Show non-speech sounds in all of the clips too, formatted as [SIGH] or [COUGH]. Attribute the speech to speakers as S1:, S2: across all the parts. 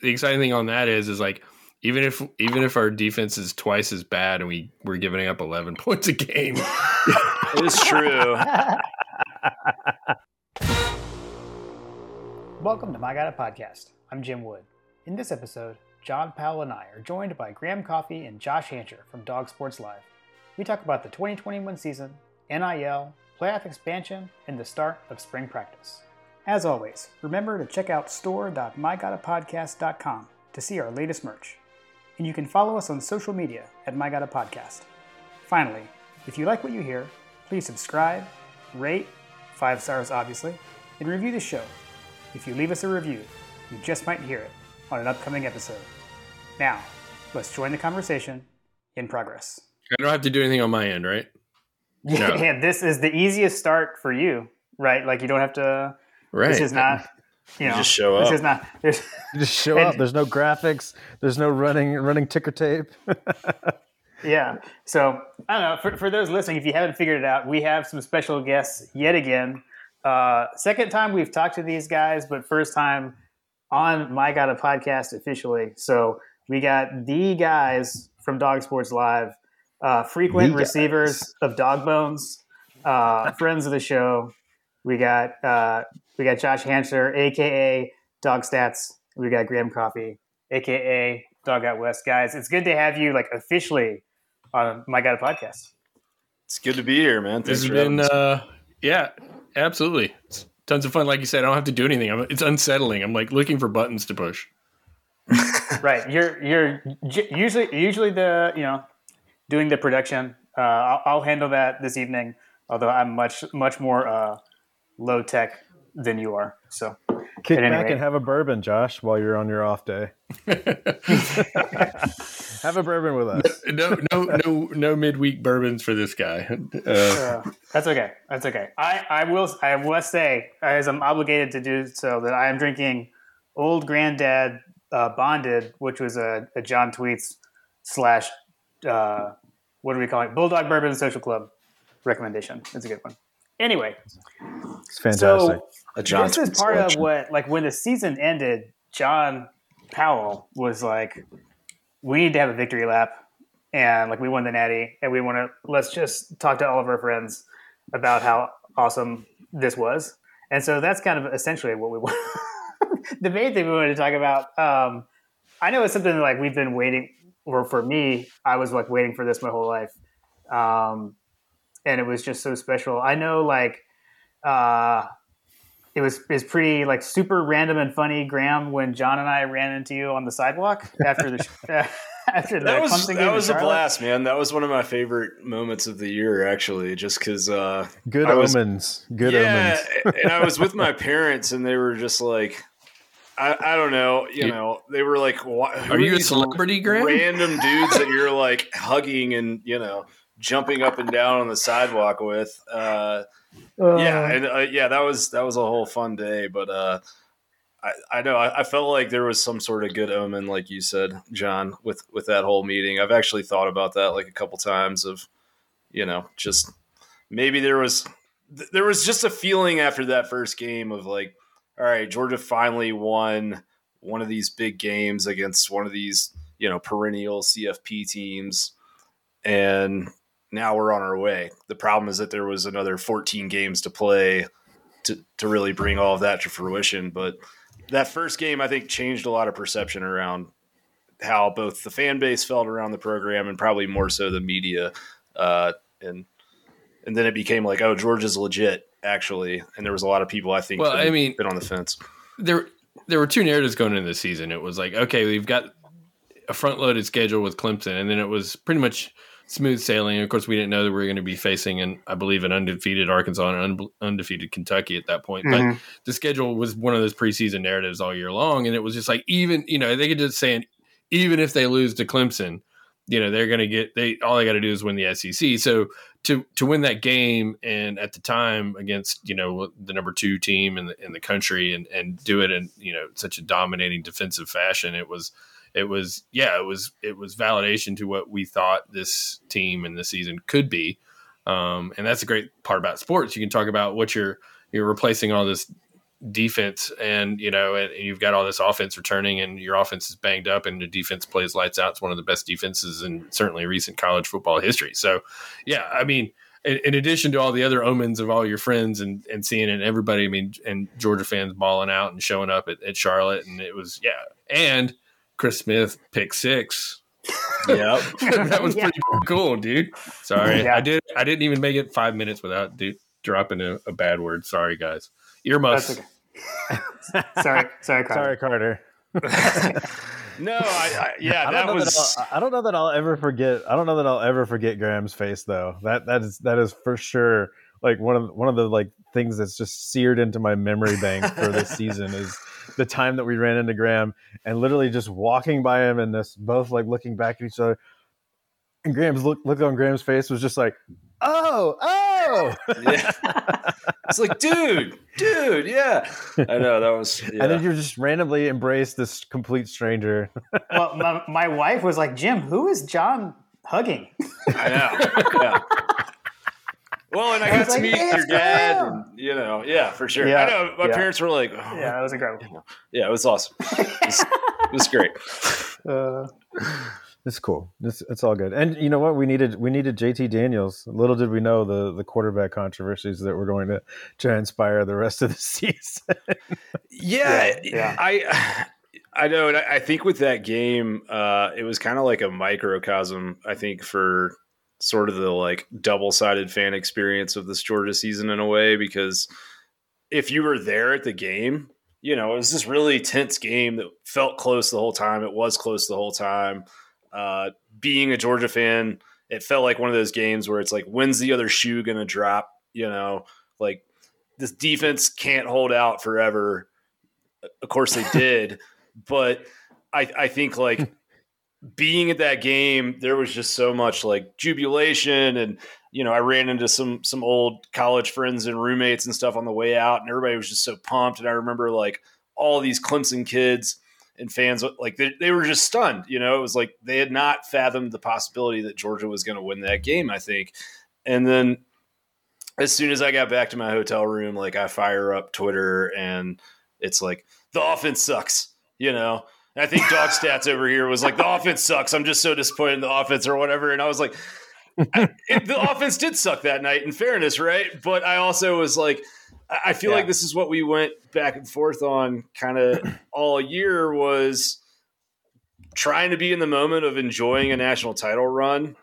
S1: the exciting thing on that is is like even if even if our defense is twice as bad and we we're giving up 11 [LAUGHS] points a game.
S2: It's true.
S3: Welcome to my got podcast. I'm jim wood. In this episode john powell and i are joined by graham coffee and josh hancher from Dawg Sports Live. We talk about the 2021 season nil playoff expansion and the start of spring practice as always remember to check out store.mygotapodcast.com to see our latest merch and you can follow us on social media at My Podcast. Finally, if you like what you hear, please subscribe, rate, five stars obviously, and review the show. If you leave us a review, you just might hear it on an upcoming episode. Now, let's join the conversation in progress.
S1: I don't have to do anything on my end, right? [LAUGHS]
S3: No. Yeah, this is the easiest start for you, right? Like you don't have to. Right. This is not you know,
S2: just show up.
S3: This is not.
S4: There's, [LAUGHS] just show and, up. There's no graphics. There's no running running ticker tape. [LAUGHS]
S3: yeah. So I don't know. For, for those listening, if you haven't figured it out, we have some special guests yet again. Uh, second time we've talked to these guys, but first time on My Got a Podcast officially. So we got the guys from Dawg Sports Live, uh, frequent receivers of dog bones, uh, friends of the show. We got uh, we got Josh Hancher, aka Dog Stats. We got Graham Coffee, aka Dog Out West. Guys, it's good to have you like officially on My God podcast.
S2: It's good to be here, man.
S1: Thanks this has been, uh, yeah, absolutely. It's tons of fun. Like you said, I don't have to do anything. I'm, it's unsettling. I'm like looking for buttons to push. [LAUGHS]
S3: right. You're you're usually usually the you know doing the production. Uh, I'll, I'll, handle that this evening. Although I'm much much more uh, low tech than you are. So
S4: kick back and have a bourbon, Josh, while you're on your off day. [LAUGHS] have a bourbon with us. [LAUGHS]
S1: No, no, no, no midweek bourbons for this guy. Uh, uh,
S3: that's okay. That's okay. I, I will. I must say, as I'm obligated to do so, that I am drinking Old Granddad uh, Bonded, which was a, a John Tweets slash uh, what do we call it? Bulldog Bourbon Social Club recommendation. It's a good one. Anyway,
S4: it's fantastic.
S3: So this is part of what, like, when the season ended, John Powell was like, "We need to have a victory lap, and like, we won the Natty, and we want to let's just talk to all of our friends about how awesome this was." And so that's kind of essentially what we [LAUGHS] want. the main thing we wanted to talk about. Um, I know it's something that, like we've been waiting, or for me, I was like waiting for this my whole life. Um, and it was just so special. I know like uh, it was is pretty like super random and funny, Graham, when John and I ran into you on the sidewalk after the [LAUGHS] after
S2: that was that was a blast, man. That was one of my favorite moments of the year, actually, just because uh,
S4: good I omens, was, good yeah,
S2: omens. and I was with my parents, and they were just like. I, I don't know. You know, they were like,
S1: "Are you a celebrity, Graham?
S2: Random dudes that you're like hugging and you know jumping up and down on the sidewalk with. Uh, uh, yeah, and, uh, yeah, that was that was a whole fun day. But uh, I, I know I, I, felt like there was some sort of good omen, like you said, John, with with that whole meeting. I've actually thought about that like a couple times of, you know, just maybe there was there was just a feeling after that first game of like, all right, Georgia finally won one of these big games against one of these you know perennial CFP teams, and now we're on our way. The problem is that there was another 14 games to play to, to really bring all of that to fruition. But that first game, I think, changed a lot of perception around how both the fan base felt around the program and probably more so the media. Uh, and and then it became like, oh, Georgia's legit, actually. And there was a lot of people I think
S1: well, I mean,
S2: been on the fence.
S1: There there were two narratives going into the season. It was like, okay, we've got a front loaded schedule with Clemson, and then it was pretty much smooth sailing. Of course, we didn't know that we were going to be facing, an, I believe, an undefeated Arkansas and un- undefeated Kentucky at that point. Mm-hmm. But the schedule was one of those preseason narratives all year long, and it was just like even you know they could just saying even if they lose to Clemson, you know they're going to get they all they got to do is win the SEC. So to to win that game and at the time against you know the number two team in the in the country and and do it in you know such a dominating defensive fashion, it was it was yeah, it was it was validation to what we thought this team and this season could be. Um, and that's a great part about sports. You can talk about what you're you're replacing all this defense, and you know, and, and you've got all this offense returning, and your offense is banged up, and the defense plays lights out. It's one of the best defenses in certainly recent college football history. So, yeah, I mean, in, in addition to all the other omens of all your friends and and seeing it, everybody, I mean, and Georgia fans balling out and showing up at, at Charlotte, and it was yeah, and Chris Smith pick six. [LAUGHS]
S2: Yep. [LAUGHS]
S1: that was pretty cool, dude. Sorry, yeah. I did. I didn't even make it five minutes without dude, dropping a, a bad word. Sorry, guys. Earmuffs.
S3: Okay. [LAUGHS] sorry, sorry, Carter.
S4: Sorry, Carter.
S2: no, I, I yeah,
S4: I
S2: that was.
S4: That I don't know that I'll ever forget. I don't know that I'll ever forget Graham's face though. That that is that is for sure like one of one of the like things that's just seared into my memory bank for this [LAUGHS] season is the time that we ran into Graham and literally just walking by him and this both like looking back at each other. And Graham's look look on Graham's face was just like, oh, oh.
S2: yeah. It's like, dude, dude, yeah. I know that was. Yeah. [LAUGHS]
S4: And then you just randomly embraced this complete stranger.
S3: well, my, my wife was like, Jim, who is John hugging?
S2: I know. Yeah. Well, and I, got to like, meet your dad, and, you know, yeah, for sure. Yeah, I know my yeah. parents were like, oh,
S3: yeah, it was incredible.
S2: Yeah, it was awesome. It was, it was great. [LAUGHS] Uh,
S4: it's cool. It's, it's all good. And you know what? We needed we needed JT Daniels. Little did we know the the quarterback controversies that were going to transpire the rest of the [LAUGHS] season.
S2: yeah, yeah, I I know, and I, I think with that game, uh, it was kind of like a microcosm. I think for sort of the like double sided fan experience of this Georgia season in a way because if you were there at the game, you know, it was this really tense game that felt close the whole time. It was close the whole time. Uh, being a Georgia fan, it felt like one of those games where it's like, when's the other shoe going to drop? You know, like this defense can't hold out forever. Of course they did, [LAUGHS] but I, I think like being at that game, there was just so much like jubilation and you know, I ran into some some old college friends and roommates and stuff on the way out, and everybody was just so pumped. And I remember like all these Clemson kids and fans like they, they were just stunned. You know, it was like they had not fathomed the possibility that Georgia was going to win that game. I think, and then as soon as I got back to my hotel room, like I fire up Twitter and it's like the offense sucks. You know, and I think Dog Stats over here was like, the offense sucks. I'm just so disappointed in the offense or whatever. And I was like, I, it, the offense did suck that night, in fairness, right? But I also was like, I feel yeah. like this is what we went back and forth on kind of all year was trying to be in the moment of enjoying a national title run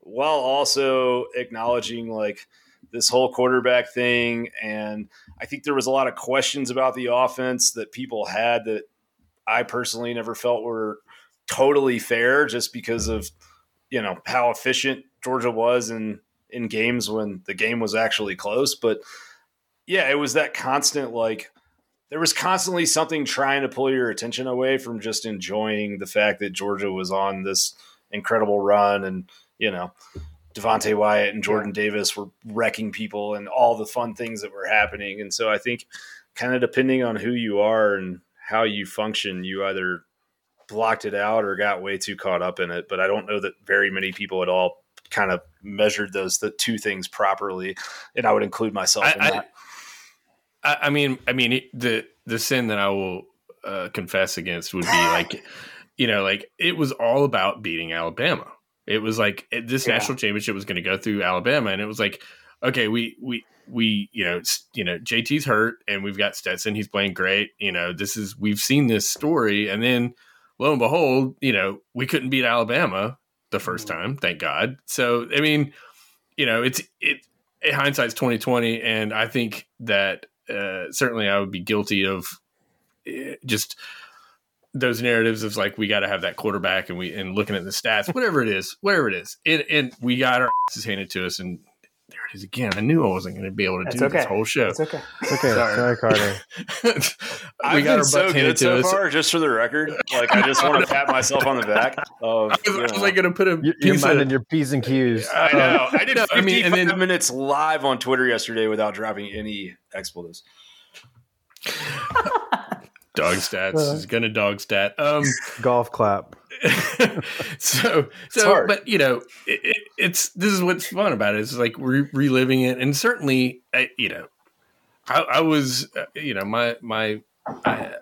S2: while also acknowledging like this whole quarterback thing. And I think there was a lot of questions about the offense that people had that I personally never felt were totally fair just because of you know how efficient Georgia was in in games when the game was actually close. But yeah it was that constant like there was constantly something trying to pull your attention away from just enjoying the fact that Georgia was on this incredible run and you know Devonte Wyatt and Jordan Davis were wrecking people and all the fun things that were happening. And so I think kind of depending on who you are and how you function, you either blocked it out or got way too caught up in it. But I don't know that very many people at all kind of measured those the two things properly, and I would include myself I, in that.
S1: I, I, mean, I mean the the sin that I will uh, confess against would be [LAUGHS] like, you know, like it was all about beating Alabama. It was like this yeah. national championship was going to go through Alabama, and it was like, okay, we we we you know you know JT's hurt and we've got Stetson. He's playing great. You know this is we've seen this story. And then lo and behold you know we couldn't beat Alabama the 1st mm-hmm. time thank God. So I mean you know it's it, hindsight's 2020 and I think that uh, certainly I would be guilty of uh, just those narratives of like we got to have that quarterback and we and looking at the stats whatever it is whatever it is. And, and we got our asses handed to us and it is again. I knew I wasn't going to be able to do okay. this whole show.
S3: It's okay.
S4: It's okay. [LAUGHS] Sorry, Sorry Carter. [LAUGHS]
S2: I've been so good so us. far, just for the record. Like I just want to [LAUGHS] pat myself on the back. Of,
S1: I was, like going to put a
S4: you're, you're minding your p's and q's.
S2: I know. I did 55 I mean, and then, minutes live on Twitter yesterday without dropping any expletives.
S1: dog stats is going to dog stat. Um,
S4: golf clap. [LAUGHS]
S1: so so but you know it, it, it's this is what's fun about it. It's like re- reliving it. And certainly I, you know I, I was, uh, you know, my my I,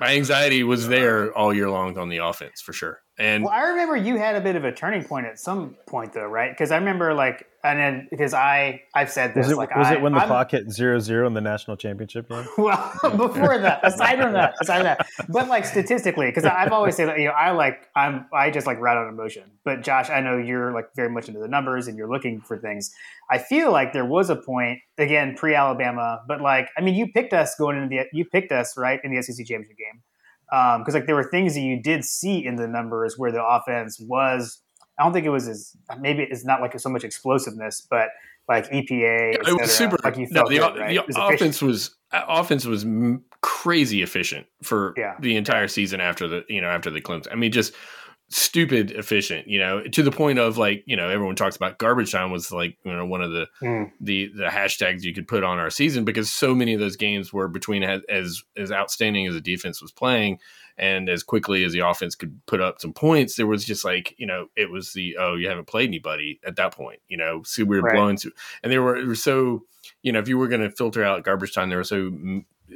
S1: my anxiety was there all year long on the offense for sure. And
S3: well, I remember you had a bit of a turning point at some point, though, right? Because I remember, like, and then because I I've said this,
S4: was it,
S3: like,
S4: was
S3: I,
S4: it when the
S3: I'm,
S4: clock hit zero zero in the national championship game? [LAUGHS]
S3: Well, before that, [LAUGHS] aside from that, aside from that, but like statistically, because I've always said that you know I like I'm I just like ride on emotion. But Josh, I know you're like very much into the numbers and you're looking for things. I feel like there was a point again pre Alabama, but like I mean, you picked us going into the you picked us right in the SEC championship game because um, like there were things that you did see in the numbers where the offense was. I don't think it was as maybe it's not like so much explosiveness, but like EPA.
S1: it was super.
S3: Like you
S1: no, the,
S3: good, right?
S1: the
S3: was
S1: offense was uh, offense was crazy efficient for
S3: Yeah.
S1: the entire season after the you know after the Clemson. I mean, just stupid efficient. You know, to the point of like you know everyone talks about garbage time was like you know one of the
S3: Mm.
S1: the the hashtags you could put on our season because so many of those games were between as as, outstanding as the defense was playing and as quickly as the offense could put up some points there was just like you know it was the oh you haven't played anybody at that point you know so we were
S3: Right.
S1: blowing to and they were, were so you know if you were going to filter out garbage time there were so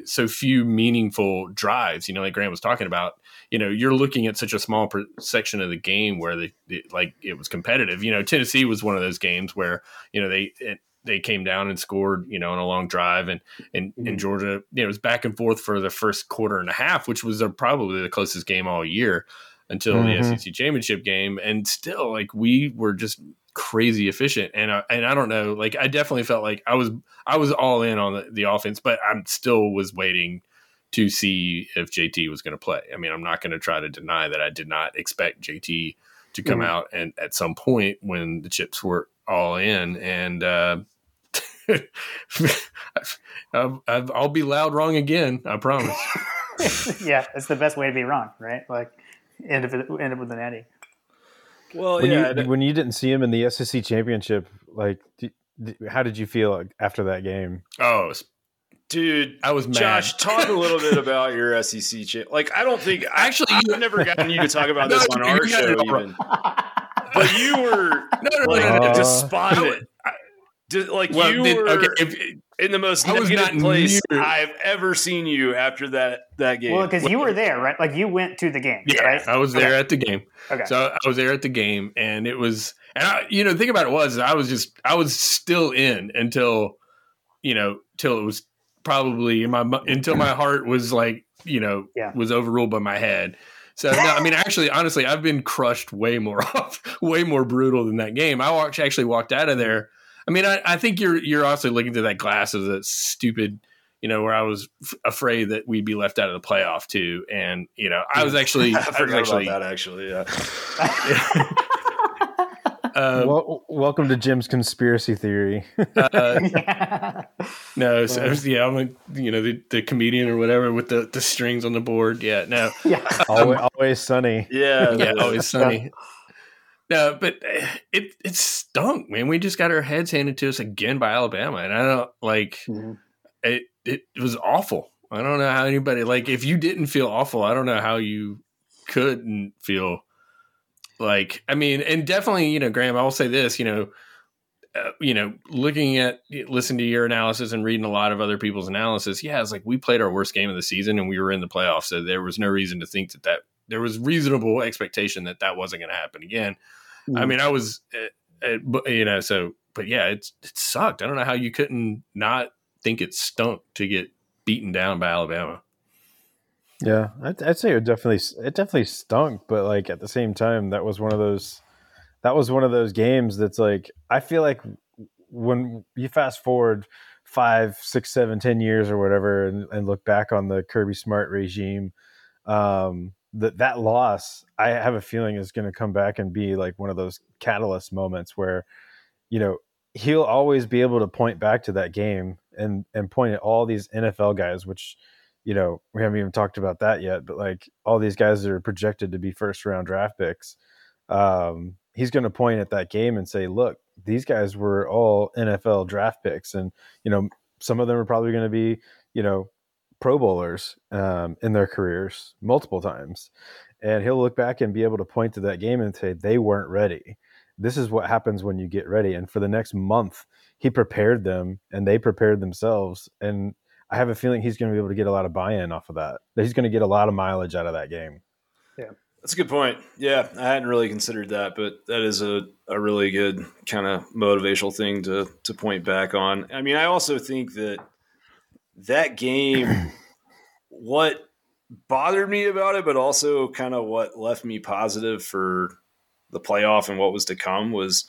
S1: so few meaningful drives you know like grant was talking about you know you're looking at such a small per- section of the game where they, the like it was competitive you know tennessee was one of those games where you know they it, they came down and scored you know on a long drive and and,
S3: Mhm.
S1: and georgia you know, it was back and forth for the first quarter and a half which was probably the closest game all year until
S4: Mhm.
S1: the sec championship game and still like we were just crazy efficient and I, and I don't know like I definitely felt like I was I was all in on the, the offense but I'm still was waiting to see if JT was going to play. I mean, I'm not going to try to deny that I did not expect JT to come
S3: Mhm.
S1: out and at some point when the chips were all in and uh [LAUGHS] I'll, I'll be loud wrong again. I promise. [LAUGHS]
S3: yeah, it's the best way to be wrong, right? Like end up end up with an Eddie.
S2: Well,
S4: When
S2: yeah,
S4: you when you didn't see him in the SEC championship, like, d- d- how did you feel after that game?
S1: Oh,
S2: dude.
S1: I was mad.
S2: Josh, talk a little bit about your SEC chip. Like, I don't think
S1: Actually,
S2: I,
S1: you-
S2: I've never gotten you to talk about [LAUGHS]
S1: No,
S2: this on our show, even. But you were [LAUGHS]
S1: no, no, no,
S2: like
S1: no, no.
S4: Uh,
S2: despondent. Di- like
S1: Well,
S2: you
S1: did-
S2: were
S1: okay, if,
S2: in the most
S1: I was
S2: negative
S1: not
S2: place
S1: near-
S2: I've ever seen you after that that game.
S3: well, because you were there, right? Like you went to the game,
S1: yeah,
S3: right?
S1: I was there
S3: Okay.
S1: at the game.
S3: Okay.
S1: So I was there at the game, and it was, and I, you know, the thing about it was, I was just, I was still in until, you know, till it was probably in my until my heart was like, you know,
S3: Yeah.
S1: was overruled by my head. So no, I mean, actually, honestly, I've been crushed way more [LAUGHS] off, way more brutal than that game. I walked, actually walked out of there. I mean, I, I think you're you're also looking through that glass of the stupid, you know, where I was f- afraid that we'd be left out of the playoff too, and you know, I was actually, [LAUGHS]
S2: I
S1: I was
S2: forgot
S1: actually,
S2: about that actually. Yeah. [LAUGHS]
S1: uh,
S4: well, welcome to Jim's conspiracy theory.
S1: uh, [LAUGHS] no, so,
S3: Wow.
S1: yeah, I'm a, you know the, the comedian or whatever with the, the strings on the board. Yeah, no,
S3: yeah.
S4: always, always sunny.
S2: Yeah,
S1: yeah, always sunny. No, but uh, it it stunk, man. We just got our heads handed to us again by Alabama, and I don't like
S3: Mhm.
S1: it. It was awful. I don't know how anybody like if you didn't feel awful. I don't know how you couldn't feel like. I mean, and definitely, you know, Graham. I will say this, you know, uh, you know, looking at listening to your analysis and reading a lot of other people's analysis, yeah, it's like we played our worst game of the season and we were in the playoffs, so there was no reason to think that that there was reasonable expectation that that wasn't going to happen again. I mean, I was, uh, uh, you know, so but yeah, it's it sucked. I don't know how you couldn't not think it stunk to get beaten down by Alabama.
S4: Yeah, I'd, I'd say it definitely it definitely stunk, but like at the same time, that was one of those that was one of those games that's like I feel like when you fast forward five, six, seven, ten years or whatever, and, and look back on the Kirby Smart regime, um, that that loss, I have a feeling is going to come back and be like one of those catalyst moments where, you know, he'll always be able to point back to that game and and point at all these NFL guys, which you know, we haven't even talked about that yet, but like all these guys that are projected to be first round draft picks, um, he's going to point at that game and say, look, these guys were all NFL draft picks. And, you know, some of them are probably going to be, you know, pro bowlers um, in their careers multiple times. And he'll look back and be able to point to that game and say, they weren't ready. this is what happens when you get ready. And for the next month, he prepared them and they prepared themselves. And I have a feeling he's going to be able to get a lot of buy-in off of that. That he's going to get a lot of mileage out of that game.
S3: Yeah.
S2: That's a good point. Yeah, I hadn't really considered that, but that is a, a really good kind of motivational thing to to point back on. I mean, I also think that that game, [CLEARS THROAT] what bothered me about it, but also kind of what left me positive for the playoff and what was to come was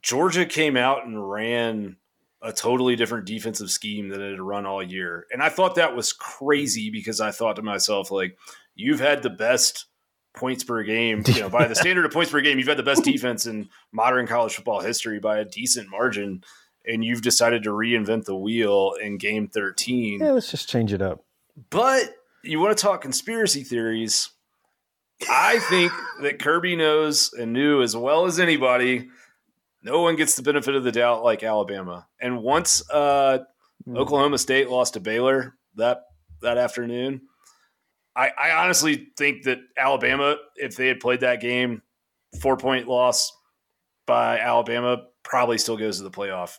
S2: Georgia came out and ran a totally different defensive scheme than it had run all year. And I thought that was crazy because I thought to myself, like, you've had the best points per game, you know, by the [LAUGHS] standard of points per game, you've had the best defense in modern college football history by a decent margin. And you've decided to reinvent the wheel in game 13.
S4: Yeah, let's just change it up.
S2: But you want to talk conspiracy theories. I think that Kirby knows and knew as well as anybody no one gets the benefit of the doubt like Alabama. And once uh, mm. Oklahoma State lost to Baylor that that afternoon, I, I, honestly think that Alabama, if they had played that game, four point loss by Alabama, probably still goes to the playoff.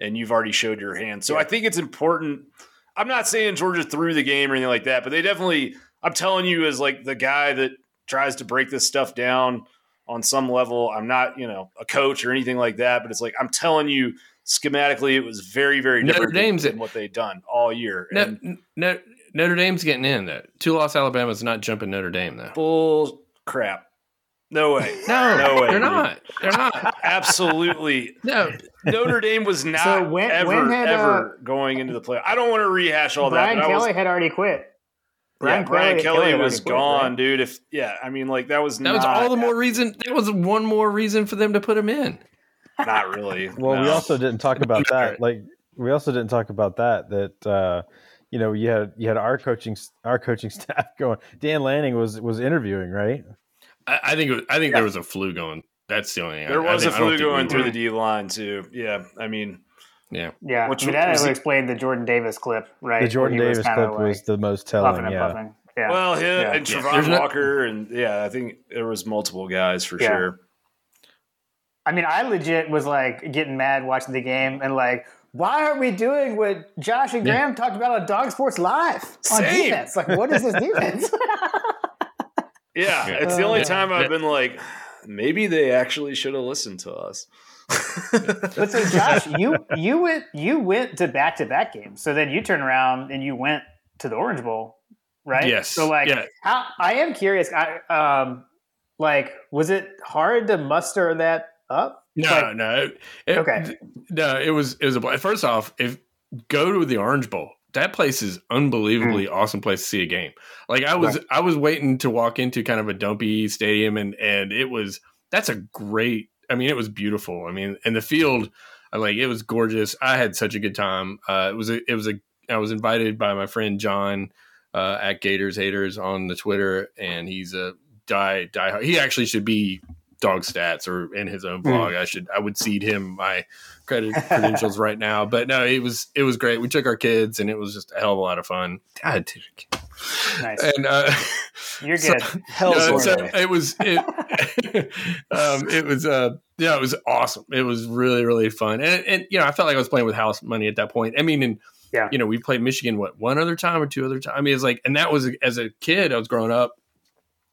S2: And you've already showed your hand. So yeah. I think it's important. I'm not saying Georgia threw the game or anything like that, but they definitely. I'm telling you, as like the guy that tries to break this stuff down on some level. I'm not, you know, a coach or anything like that, but it's like I'm telling you schematically it was very, very different Notre Dame's than what they'd done all year.
S1: No, no, Notre Dame's getting in though. Two loss Alabama's not jumping Notre Dame though.
S2: Bull crap. No way.
S1: No, no way. They're not. They're not.
S2: Absolutely. No. Notre Dame was not so when, ever, when had, ever uh, going into the play. I don't want to rehash all
S3: Brian
S2: that.
S3: Brian Kelly
S2: was,
S3: had already quit.
S2: Brian, yeah, Brian Kelly, Kelly was gone, quit, dude. If yeah, I mean, like that was
S1: that was all the more reason. That was one more reason for them to put him in.
S2: Not really. [LAUGHS]
S4: well, no. we also didn't talk about that. Like we also didn't talk about that. That uh, you know, you had you had our coaching our coaching [LAUGHS] staff going. Dan Lanning was was interviewing, right?
S1: I, I think was, I think yeah. there was a flu going. That's the only.
S2: There
S1: I,
S2: was
S1: I
S2: a flu going through the D line too. Yeah, I mean,
S1: yeah,
S3: yeah. Which I mean, that would explain the Jordan Davis clip, right?
S4: The Jordan Davis clip like was the most telling. Yeah.
S2: yeah. Well, him yeah. and Travon yeah. Walker, and yeah, I think there was multiple guys for yeah. sure.
S3: I mean, I legit was like getting mad watching the game and like, why aren't we doing what Josh and Graham talked about on Dawg Sports Live on Same. defense? Like, what is this [LAUGHS] defense? [LAUGHS]
S2: yeah, it's the only time I've been like, maybe they actually should have listened to us [LAUGHS]
S3: but so Josh, you you went you went to back to back games. So then you turn around and you went to the Orange Bowl, right?
S1: Yes.
S3: So like,
S1: yeah.
S3: how, I am curious. I um, like, was it hard to muster that up?
S1: No,
S3: like,
S1: no. It,
S3: okay.
S1: No, it was it was a first off. If go to the Orange Bowl, that place is unbelievably mm. awesome place to see a game. Like I was right. I was waiting to walk into kind of a dumpy stadium and and it was that's a great I mean, it was beautiful. I mean, and the field, like it was gorgeous. I had such a good time. Uh, it was a, it was a. I was invited by my friend John uh, at Gators Haters on the Twitter, and he's a die die. He actually should be dog stats or in his own blog. Mm. I should I would seed him my credit [LAUGHS] credentials right now. But no, it was it was great. We took our kids and it was just a hell of a lot of fun.
S3: God,
S1: nice. And uh, [LAUGHS]
S3: you're good.
S1: So, no, so it was it, [LAUGHS] um, it was uh yeah it was awesome. It was really really fun. And and you know I felt like I was playing with house money at that point. I mean and
S3: yeah.
S1: you know we played Michigan what one other time or two other time. I mean it's like and that was as a kid I was growing up.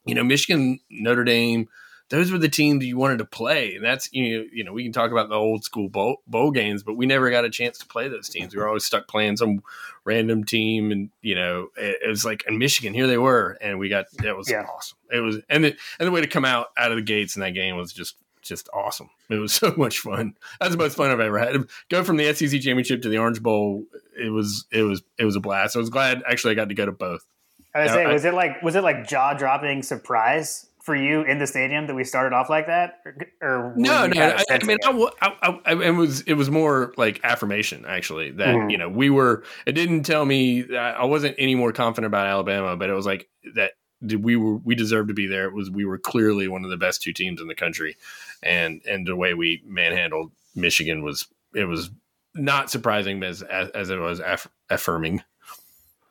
S1: You know Michigan Notre Dame those were the teams you wanted to play. And that's you know, you know, we can talk about the old school bowl, bowl games, but we never got a chance to play those teams. We were always stuck playing some random team, and you know, it, it was like in Michigan, here they were, and we got that was yeah. awesome. It was and the and the way to come out out of the gates in that game was just just awesome. It was [LAUGHS] so much fun. That's the most fun I've ever had. Go from the SEC championship to the Orange Bowl. It was it was it was a blast. I was glad actually I got to go to both.
S3: I was say, was it like was it like jaw dropping surprise for you in the stadium that we started off like that, or, or
S1: no, no. I, I, mean, I, I, I, it was it was more like affirmation actually that mm. you know we were. It didn't tell me I wasn't any more confident about Alabama, but it was like that we were we deserved to be there. It was we were clearly one of the best two teams in the country, and and the way we manhandled Michigan was it was not surprising as as, as it was aff- affirming.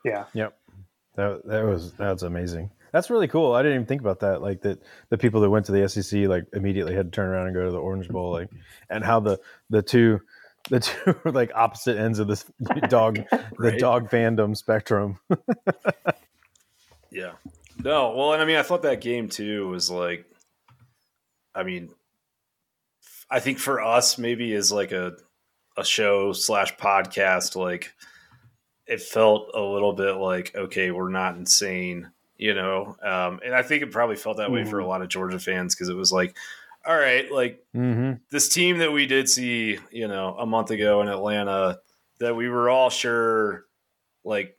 S3: Yeah.
S4: Yep. That that was that's amazing. That's really cool. I didn't even think about that. Like that, the people that went to the SEC like immediately had to turn around and go to the Orange Bowl. Like, [LAUGHS] and how the the two the two [LAUGHS] like opposite ends of this [LAUGHS] dog right. the dog fandom spectrum.
S2: yeah. No. Well, and I mean, I thought that game too was like, I mean, I think for us maybe is like a a show slash podcast like it felt a little bit like okay we're not insane you know um, and i think it probably felt that mm-hmm. way for a mm-hmm. lot of georgia fans because it was like all right like mm-hmm. this team that we did see you know a month ago in atlanta that we were all sure like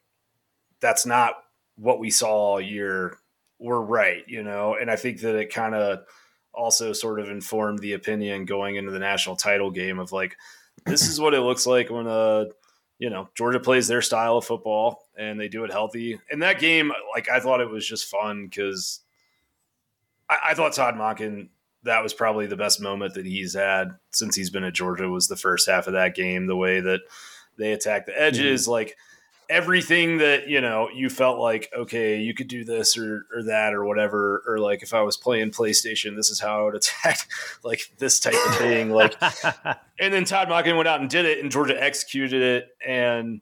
S2: that's not what we saw all year we're right you know and i think that it kind of also sort of informed the opinion going into the national title game of like this is what it looks like when uh you know Georgia plays their style of football and they do it healthy. And that game, like I thought it was just fun because I, I, thought Todd Monken that was probably the best moment that he's had since he's been at Georgia was the first half of that game. The way that they attacked the edges, mm-hmm. like everything that you know you felt like okay you could do this or, or that or whatever or like if i was playing playstation this is how i would [LAUGHS] attack like this type of thing like [LAUGHS] and then todd Monken went out and did it and georgia executed it and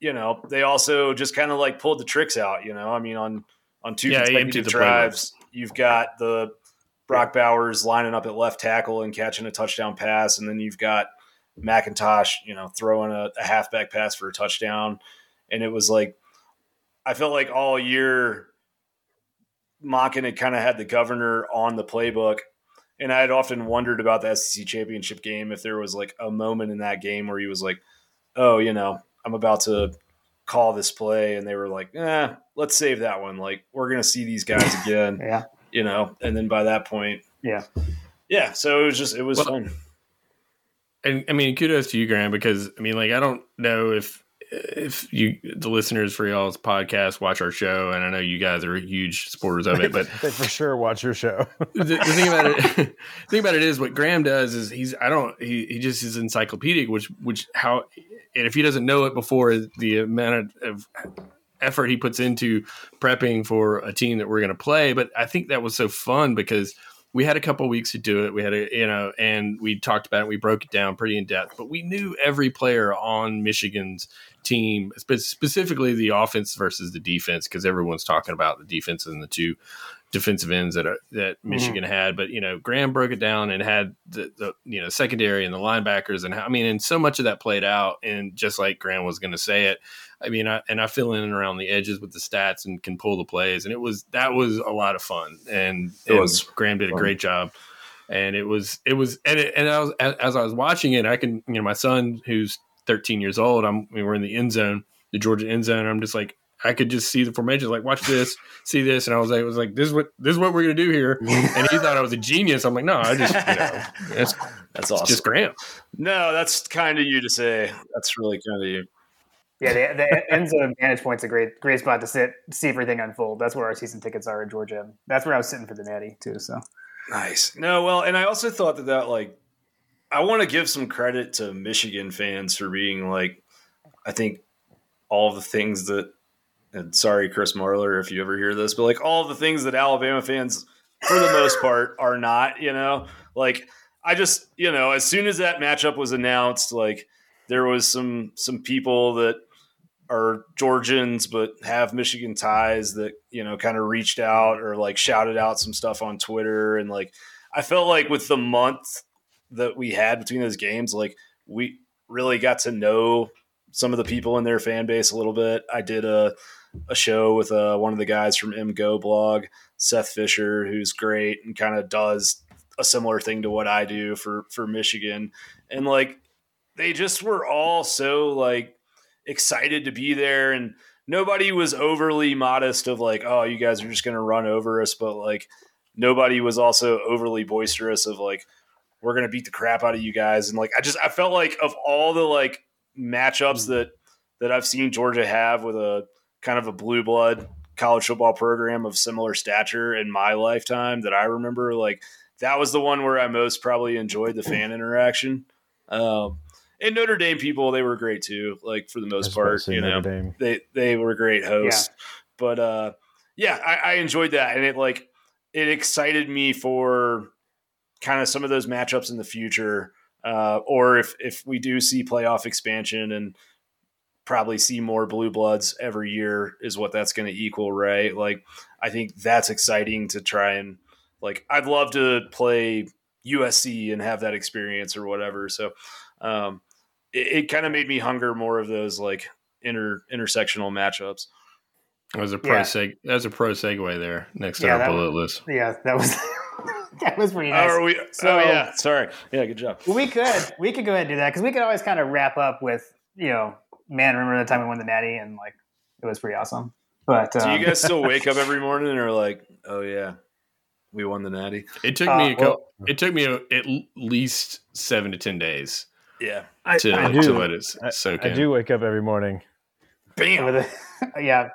S2: you know they also just kind of like pulled the tricks out you know? I mean on on two yeah, consecutive drives you've got the brock bowers lining up at left tackle and catching a touchdown pass and then you've got mcintosh you know throwing a, a halfback pass for a touchdown and it was like I felt like all year Monken had kind of had the governor on the playbook. And I had often wondered about the SEC championship game if there was like a moment in that game where he was like, oh, you know, I'm about to call this play. And they were like, eh, let's save that one. Like, we're going to see these guys [LAUGHS] again.
S3: yeah.
S2: You know, and then by that point,
S3: yeah.
S2: Yeah. So it was just, it was well, fun.
S1: And I mean, kudos to you, Graham, because I mean, like, I don't know if if you the listeners for y'all's podcast watch our show and i know you guys are huge supporters of it but [LAUGHS]
S4: they for sure watch your show. [LAUGHS]
S1: The, the, thing about it [LAUGHS] the thing about it is what graham does is he's i don't he, he just is encyclopedic which which how and if he doesn't know it before the amount of, of effort he puts into prepping for a team that we're going to play. But i think that was so fun because we had a couple weeks to do it. We had a, you know, and we talked about it. We broke it down pretty in depth, but we knew every player on Michigan's team, specifically the offense versus the defense, because everyone's talking about the defense and the two defensive ends that are, that mm-hmm. Michigan mm-hmm. had. But you know, Graham broke it down and had the, the, you know secondary and the linebackers, and how, I mean, and so much of that played out. And just like Graham was going to say it, I mean, I, and I fill in and around the edges with the stats and can pull the plays, and it was that was a lot of fun. And it was Graham did a great job. And it was, it was, and, it, and I was, as, as I was watching it, I can, you know, my son who's 13 years old. I'm we were in the end zone, the Georgia end zone. I'm just like I could just see the formation, like watch this, see this, and I was like, it was like this is what this is what we're gonna do here. And he thought I was a genius. I'm like, no, I just you know, [LAUGHS]
S2: that's that's awesome.
S1: just Graham.
S2: No, that's kind of you to say. That's really kind of you.
S3: Yeah, the, the end zone vantage point's a great great spot to sit, see everything unfold. That's where our season tickets are in Georgia. That's where I was sitting for the Natty too. So
S2: nice. No, well, and I also thought that that like I want to give some credit to Michigan fans for being like, I think all the things that, and sorry, Chris Marlar, if you ever hear this, but like all the things that Alabama fans, for the most part, are not, you know, like I just, you know, as soon as that matchup was announced, like there was some, some people that are Georgians, but have Michigan ties that, you know, kind of reached out or like shouted out some stuff on Twitter. And like, I felt like with the month that we had between those games, like we really got to know some of the people in their fan base a little bit. I did a a show with uh, one of the guys from MGoBlog, Seth Fisher, who's great and kind of does a similar thing to what I do for for Michigan, and like they just were all so like excited to be there and nobody was overly modest of like oh you guys are just going to run over us but like nobody was also overly boisterous of like we're gonna beat the crap out of you guys. And like I just I felt like of all the like matchups that that I've seen Georgia have with a kind of a blue blood college football program of similar stature in my lifetime that I remember, like that was the one where I most probably enjoyed the fan interaction. Um, and Notre Dame people, they were great too. Like for the most part, you know, they they were great hosts. Yeah. But uh, yeah, I, I enjoyed that, and it like it excited me for kind of some of those matchups in the future, uh, or if if we do see playoff expansion and probably see more blue bloods every year is what that's going to equal, right? Like I think that's exciting to try and like I'd love to play USC and have that experience or whatever. So um, it, it kind of made me hunger more of those like inter intersectional matchups.
S1: That was a pro
S3: Yeah.
S1: seg. That was a pro segue there. Next to
S3: Yeah,
S1: our
S3: that
S1: bullet list.
S3: Yeah, that was [LAUGHS] that was pretty
S2: Oh,
S3: nice.
S2: are we,
S3: So-
S2: oh yeah, sorry. Yeah, good job.
S3: we could we could go ahead and do that because we could always kind of wrap up with you know, man, remember the time we won the Natty and like it was pretty awesome. But
S2: Do
S3: um,
S2: you guys still wake up [LAUGHS] every morning and are like, oh yeah, we won the natty?
S1: It took
S3: Uh,
S1: me. A
S3: well-
S1: couple, it took me a, at least seven to ten days
S2: Yeah.
S4: I,
S1: to,
S4: I
S1: to
S4: do.
S1: let it
S4: I,
S1: soak
S4: I
S1: in.
S4: do wake up every morning.
S2: Bam.
S3: with a, [LAUGHS] yeah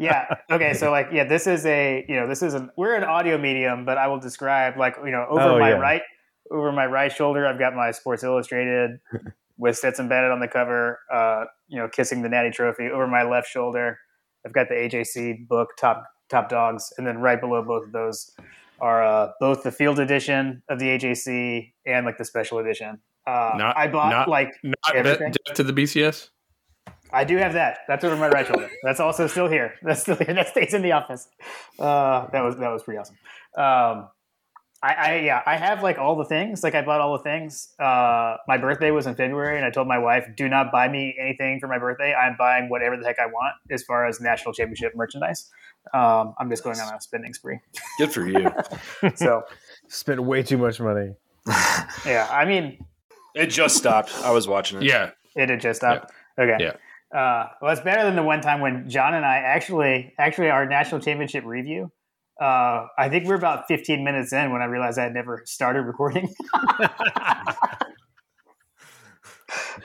S3: yeah okay so like yeah this is a you know this is an we're an audio medium but i will describe like you know over
S4: Oh,
S3: my
S4: yeah.
S3: right over my right shoulder i've got my sports illustrated [LAUGHS] with stetson bennett on the cover uh you know kissing the natty trophy over my left shoulder i've got the ajc book top top dogs and then right below both of those are uh, both the field edition of the ajc and like the special edition uh,
S1: Not-
S3: i bought
S1: not-
S3: like
S1: Not
S3: Everything?
S1: death to the BCS.
S3: I do have that. That's over my right shoulder. That's also still here. [LAUGHS] That's still here. That stays in the office. Uh, that was that was pretty awesome. Um, I, I yeah, I have like all the things. Like I bought all the things. Uh, my birthday was in February, and I told my wife, "Do not buy me anything for my birthday. I'm buying whatever the heck I want as far as national championship merchandise. Um, I'm just going on a spending spree.
S2: Good for you. [LAUGHS]
S3: So
S4: Spent way too much money.
S3: yeah, I mean,
S2: it just stopped. I was watching it.
S1: Yeah,
S3: it had just stopped. Okay.
S1: Yeah.
S3: Uh, well, it's better than the one time when John and I actually, actually, our national championship review. Uh, I think we're about 15 minutes in when I realized I had never started recording. [LAUGHS]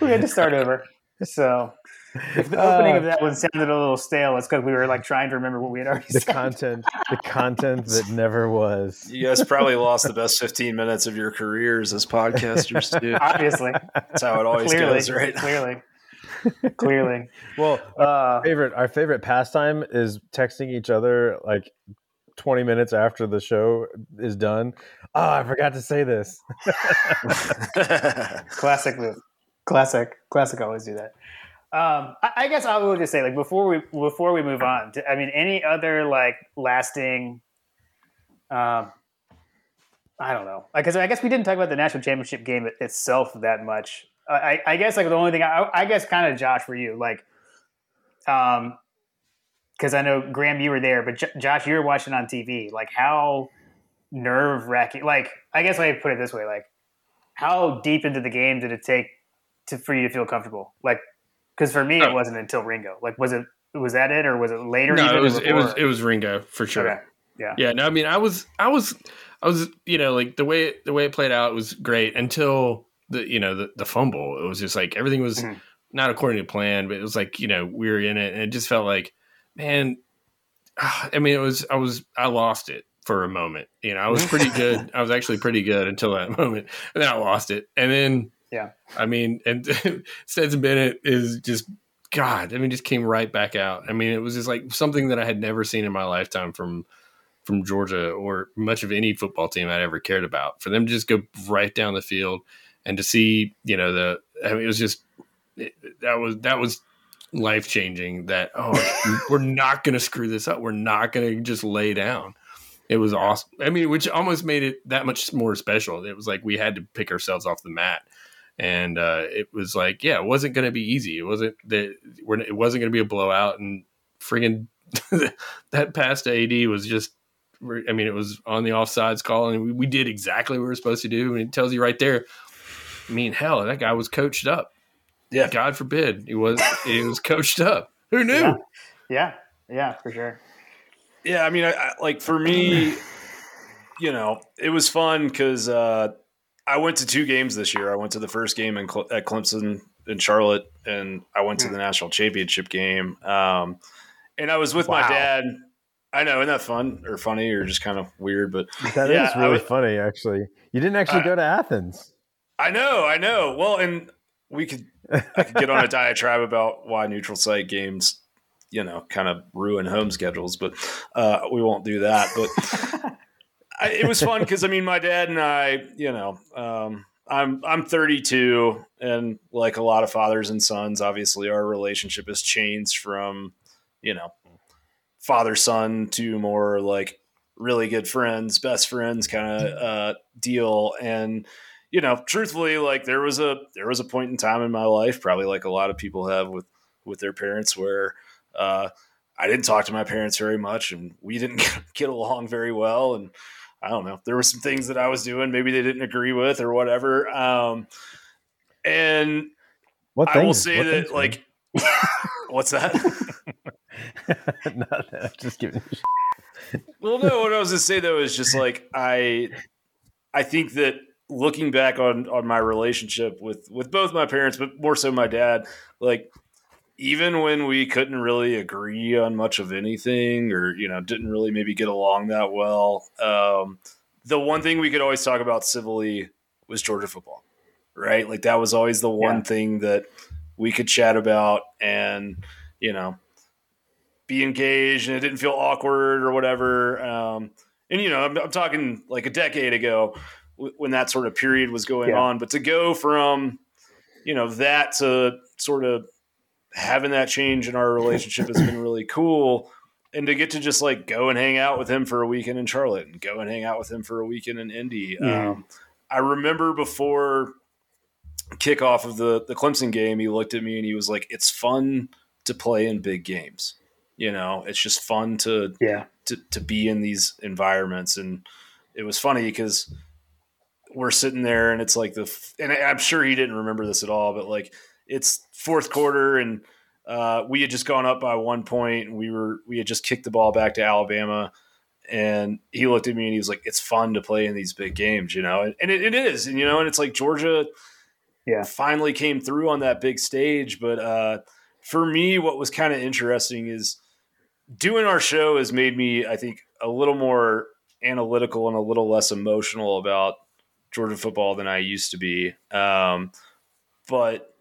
S3: we had to start over. So, if the opening
S4: Uh,
S3: of that one sounded a little stale, it's because we were like trying to remember what we had already
S4: the
S3: said.
S4: content, the content that never was.
S2: You guys probably lost the best 15 minutes of your careers as podcasters, too. [LAUGHS]
S3: Obviously,
S2: That's how it always
S3: clearly,
S2: goes, right?
S3: clearly, clearly. [LAUGHS]
S4: Well,
S3: Uh,
S4: favorite our favorite pastime is texting each other like 20 minutes after the show is done. Oh, I forgot to say this. [LAUGHS]
S3: Classic move. Classic. Classic. Always do that. Um, I, guess I will just say, like, before we before we move on, I mean, any other like lasting. Um, I don't know. Because I guess we didn't talk about the national championship game itself that much. I, I- I guess like the only thing I, I guess kind of Josh for you, like, um, because I know Graham, you were there, but J- Josh, you were watching on TV. Like, how nerve wracking? Like, I guess I put it this way: like, how deep into the game did it take to for you to feel comfortable? Like, because for me, it
S1: Oh.
S3: wasn't until Ringo. Like, was it was that it, or was it later?
S1: no, it was it was it was Ringo for sure.
S3: Okay. Yeah.
S1: Yeah, no, I mean, I was, I was, I was, you know, like the way the way it played out was great until the, you know, the, the fumble. It was just like everything was
S3: Mhm.
S1: not according to plan, but it was like you know we were in it, and it just felt like, man, ah, I mean, it was, I was, I lost it for a moment. You know, I was pretty [LAUGHS] good. I was actually pretty good until that [LAUGHS] moment, and then I lost it, and then
S3: Yeah.
S1: I mean, and [LAUGHS] Stetson Bennett is just God. I mean, just came right back out. I mean, it was just like something that I had never seen in my lifetime from from Georgia or much of any football team I'd ever cared about. For them to just go right down the field and to see, you know, the I mean, it was just it, that was that was life changing. That oh, [LAUGHS] we're not going to screw this up. We're not going to just lay down. It was awesome. I mean, which almost made it that much more special. It was like we had to pick ourselves off the mat and uh, it was like, yeah, it wasn't going to be easy. It wasn't that we're, it wasn't going to be a blowout, and friggin' [LAUGHS] that pass to AD was just. I mean, it was on the offsides call, and we, we did exactly what we were supposed to do. And it tells you right there. I mean, hell, that guy was coached up.
S2: Yeah.
S1: God forbid he was. He was coached up. Who knew?
S3: Yeah. Yeah. Yeah. For sure.
S2: Yeah, I mean, I, I, like for me, you know, it was fun because uh, I went to two games this year. I went to the first game in Cle- at Clemson in Charlotte, and I went to
S3: Hmm.
S2: the national championship game. Um, and I was with my dad. I know, isn't that fun or funny or just kind of weird? But [LAUGHS]
S4: That is
S2: Yeah, I
S4: really
S2: would-
S4: funny, actually. You didn't actually
S2: Uh,
S4: go to Athens.
S2: I know, I know. Well, and we could I could get on a [LAUGHS] diatribe about why neutral site games you know, kind of ruin home schedules, but uh, we won't do that. But [LAUGHS] I, it was fun because I mean, my dad and I, you know, um, I'm I'm 32, and like a lot of fathers and sons, obviously our relationship has changed from, you know, father son to more like really good friends, best friends kind of uh, deal. And you know, truthfully, like there was a there was a point in time in my life, probably like a lot of people have with with their parents, where uh, I didn't talk to my parents very much, and we didn't [LAUGHS] get along very well, and I don't know. There were some things that I was doing maybe they didn't agree with or whatever. Um, and what I will say what that like, [LAUGHS] what's that? [LAUGHS]
S4: no, just kidding.
S2: well, no. What I was going to say though is just like I, I think that looking back on on my relationship with with both my parents, but more so my dad, like even when we couldn't really agree on much of anything or you know didn't really maybe get along that well um, the one thing we could always talk about civilly was georgia football right like that was always the one yeah. thing that we could chat about and you know be engaged and it didn't feel awkward or whatever um, and you know I'm, I'm, talking like a decade ago when that sort of period was going yeah. on but to go from you know that to sort of having that change in our relationship has been really cool. And to get to just like go and hang out with him for a weekend in Charlotte and go and hang out with him for a weekend in Indy. Um, I remember before kickoff of the, the Clemson game, he looked at me and he was like, it's fun to play in big games. You know, it's just fun to,
S3: yeah,
S2: to, to be in these environments. And it was funny because we're sitting there and it's like the, and I'm sure he didn't remember this at all, but like it's fourth quarter and uh, we had just gone up by one point and we were we had just kicked the ball back to Alabama. And he looked at me and he was like it's fun to play in these big games you know? And it, it is and you know and it's like Georgia
S3: yeah.
S2: finally came through on that big stage. But uh, for me what was kind of interesting is doing our show has made me I think a little more analytical and a little less emotional about Georgia football than I used to be. Um, but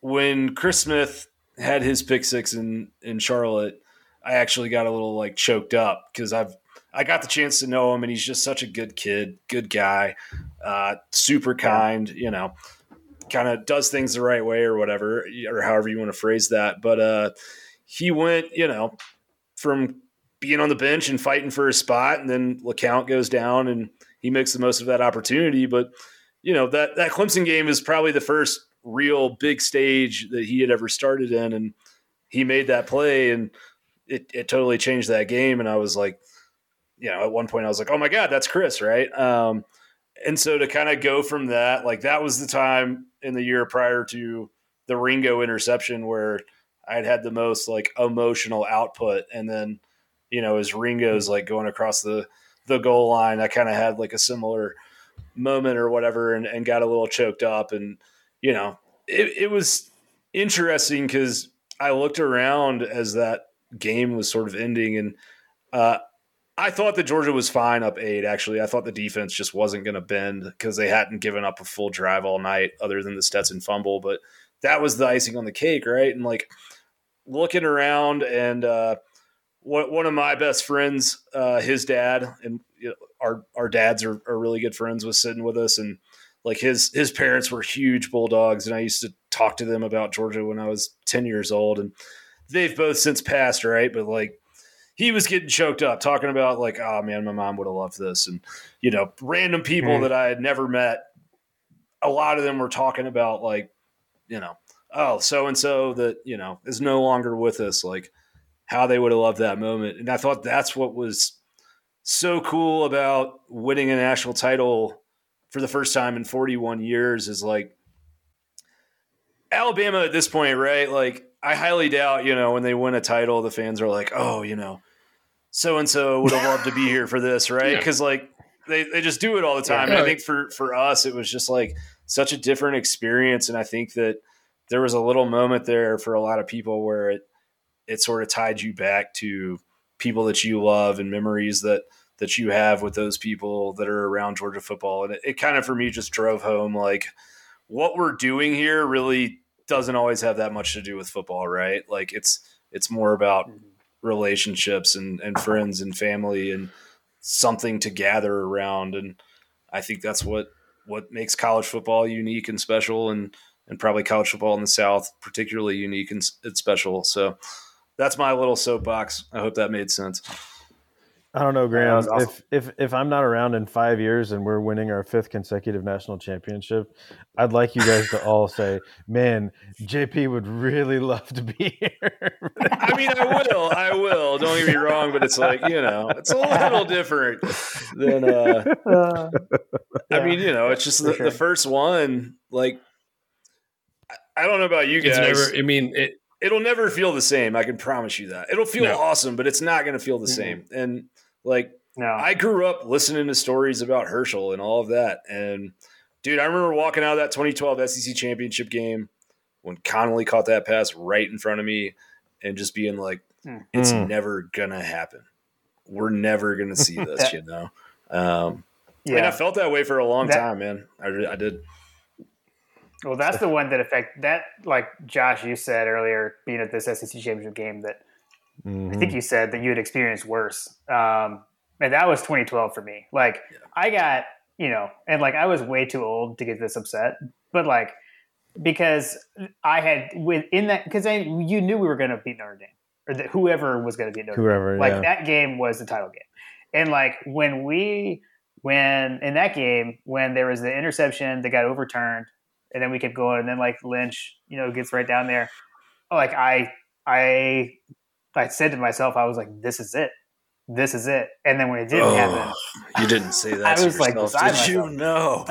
S2: when Chris Smith had his pick six in in Charlotte, I actually got a little like choked up because I've I got the chance to know him and he's just such a good kid, good guy, uh, super kind, you know, kind of does things the right way or whatever, or however you want to phrase that. But uh, he went, you know, from being on the bench and fighting for a spot, and then LeCount goes down and he makes the most of that opportunity. But you know that that Clemson game is probably the first real big stage that he had ever started in, and he made that play, and it it totally changed that game. And I was like, you know, at one point I was like, oh my god, that's Chris, right? Um, and so to kind of go from that, like that was the time in the year prior to the Ringo interception where I had had the most like emotional output, and then you know as Ringo's like going across the the goal line, I kind of had like a similar moment or whatever, and, and got a little choked up, and you know, it, it was interesting because I looked around as that game was sort of ending, and uh, I thought that Georgia was fine up eight. Actually, I thought the defense just wasn't going to bend because they hadn't given up a full drive all night, other than the Stetson fumble. But that was the icing on the cake, right? And like looking around, and uh, one, of my best friends, uh, his dad, and you know, our our dads are, are really good friends, was sitting with us, and like his his parents were huge bulldogs and i used to talk to them about georgia when i was 10 years old and they've both since passed right but like he was getting choked up talking about like oh man my mom would have loved this and you know random people mm. that i had never met a lot of them were talking about like you know oh so and so that you know is no longer with us like how they would have loved that moment and i thought that's what was so cool about winning a national title for the first time in 41 years is like Alabama at this point, right? Like, I highly doubt, you know, when they win a title, the fans are like, oh, you know, so and so would have loved to be here for this, [LAUGHS] right? Because yeah. like they, they just do it all the time. Yeah, and I think for for us, it was just like such a different experience, and I think that there was a little moment there for a lot of people where it it sort of tied you back to people that you love and memories that that you have with those people that are around Georgia football. And it, it kind of for me just drove home like what we're doing here really doesn't always have that much to do with football, right? Like it's It's more about mm-hmm. relationships and, and friends and family and something to gather around. And I think that's what what makes college football unique and special, and and probably college football in the South particularly unique and, and special. So that's my little soapbox. I hope that made sense.
S4: I don't know, Graham. Awesome. If if if I'm not around in five years and we're winning our fifth consecutive national championship, I'd like you guys to all say, "Man, JP would really love to be [LAUGHS] here."
S2: I mean, I will, I will. Don't get me wrong, but it's like you know, it's a little different than. Uh, uh yeah. I mean, you know, it's just the, sure. the, first one. Like, I don't know about you guys.
S1: Never. I mean, it,
S2: it'll never feel the same. I can promise you that. It'll feel no. awesome, but it's not going to feel the mm-hmm. same. And like, no. I grew up listening to stories about Herschel and all of that. And dude, I remember walking out of that 2012 SEC championship game when Conley caught that pass right in front of me and just being like, mm. it's mm. never going to happen. We're never going to see [LAUGHS] this, you know? Um, yeah. And I felt that way for a long that, time, man. I, I did.
S3: Well, that's the one that affect that, like Josh, you said earlier, being at this SEC championship game that Mm-hmm. I think you said that you had experienced worse. Um, and that was 2012 for me. Like yeah. I got, you know, and like I was way too old to get this upset, but like because I had within that because I you knew we were going to beat Notre Dame or that whoever was going to beat Notre
S4: whoever,
S3: Dame. Like yeah. that game was the title game, and like when we when in that game when there was the interception that got overturned, and then we kept going, and then like Lynch, you know, gets right down there. Like I I I said to myself, I was like, "This is it, this is it." And then when it didn't oh, happen,
S2: you didn't say that. I was like, "Did myself. you know?"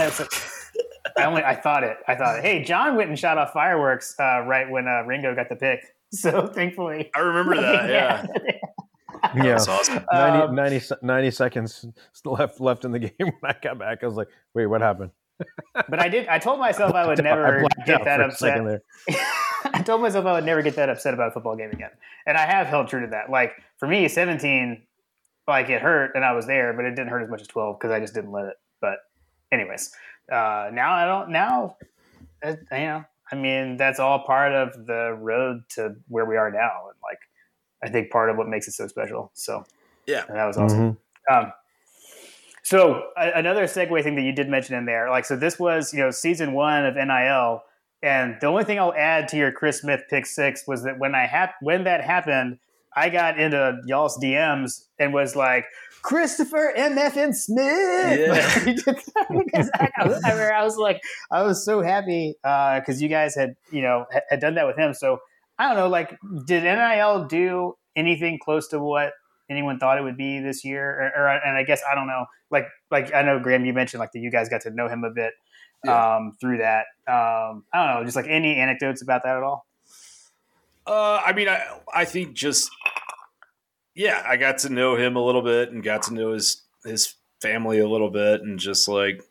S3: I only I thought it. I thought, "Hey, John went and shot off fireworks uh, right when uh, Ringo got the pick." [LAUGHS] So thankfully,
S2: I remember that. Yeah. [LAUGHS]
S4: yeah, awesome. 90, um, 90, 90, seconds [LAUGHS] left left in the game when I got back. I was like, "Wait, what happened?"
S3: but I did. I told myself I, I would never get that upset. [LAUGHS] I told myself I would never get that upset about a football game again, and I have held true to that. Like for me, seventeen, like it hurt, and I was there, but it didn't hurt as much as twelve because I just didn't let it. But, anyways, uh, now I don't. Now, uh, you know, I mean, that's all part of the road to where we are now, and like, I think part of what makes it so special. So,
S2: yeah,
S3: that was awesome. Mm-hmm. Um, so another segue thing that you did mention in there, like so, this was you know season one of NIL and the only thing I'll add to your Chris Smith pick six was that when I hap- when that happened, I got into y'all's DMs and was like, Christopher MFN Smith. Yeah. [LAUGHS] [LAUGHS] I, I, I, was like, I was so happy because uh, you guys had, you know, had, had done that with him. So I don't know, like, did NIL do anything close to what anyone thought it would be this year? Or, or and I guess I don't know, like, like I know Graham, you mentioned like that you guys got to know him a bit yeah. um, through that. Um, I don't know, just like any anecdotes about that at all.
S2: Uh, I mean, I I think just yeah, I got to know him a little bit and got to know his his family a little bit, and just like,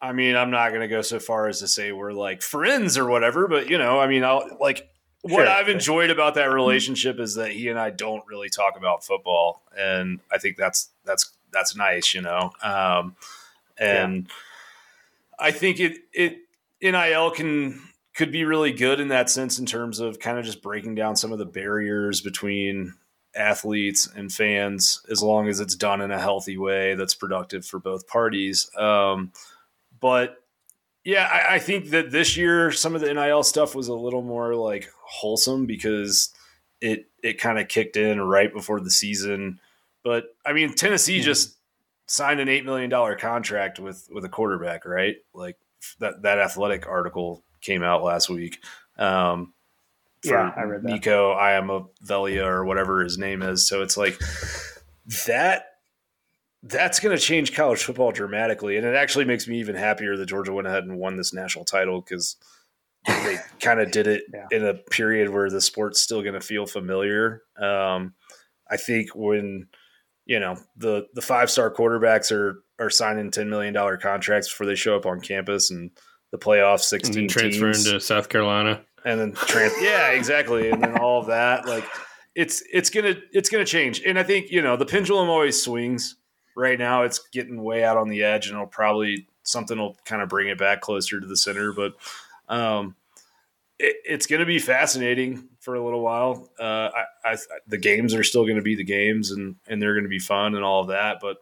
S2: I mean, I'm not gonna go so far as to say we're like friends or whatever, but you know, I mean, I'll like what sure. I've enjoyed about that relationship is that he and I don't really talk about football, and I think that's that's that's nice, you know. Um, and yeah. I think it it NIL can could be really good in that sense in terms of kind of just breaking down some of the barriers between athletes and fans as long as it's done in a healthy way that's productive for both parties. Um, but yeah, I, I, think that this year some of the NIL stuff was a little more like wholesome because it it kind of kicked in right before the season. But I mean, Tennessee mm-hmm. just signed an eight million dollar contract with with a quarterback, right? Like that that athletic article came out last week. Um,
S3: yeah, I read that.
S2: Nico Iamaleava or whatever his name is. So it's like that. That's going to change college football dramatically, and it actually makes me even happier that Georgia went ahead and won this national title because they kind of did it [LAUGHS] yeah. in a period where the sport's still going to feel familiar. Um, I think when you know the the five star quarterbacks are are signing ten million dollar contracts before they show up on campus, and the playoff sixteen and
S1: transfer teams, into South Carolina,
S2: and then trans- [LAUGHS] yeah, exactly, and then all of that like it's it's gonna it's gonna change, and I think you know the pendulum always swings. Right now, it's getting way out on the edge, and it'll probably something will kind of bring it back closer to the center, but. Um, it, it's going to be fascinating for a little while. Uh, I, I, the games are still going to be the games, and and they're going to be fun and all of that. But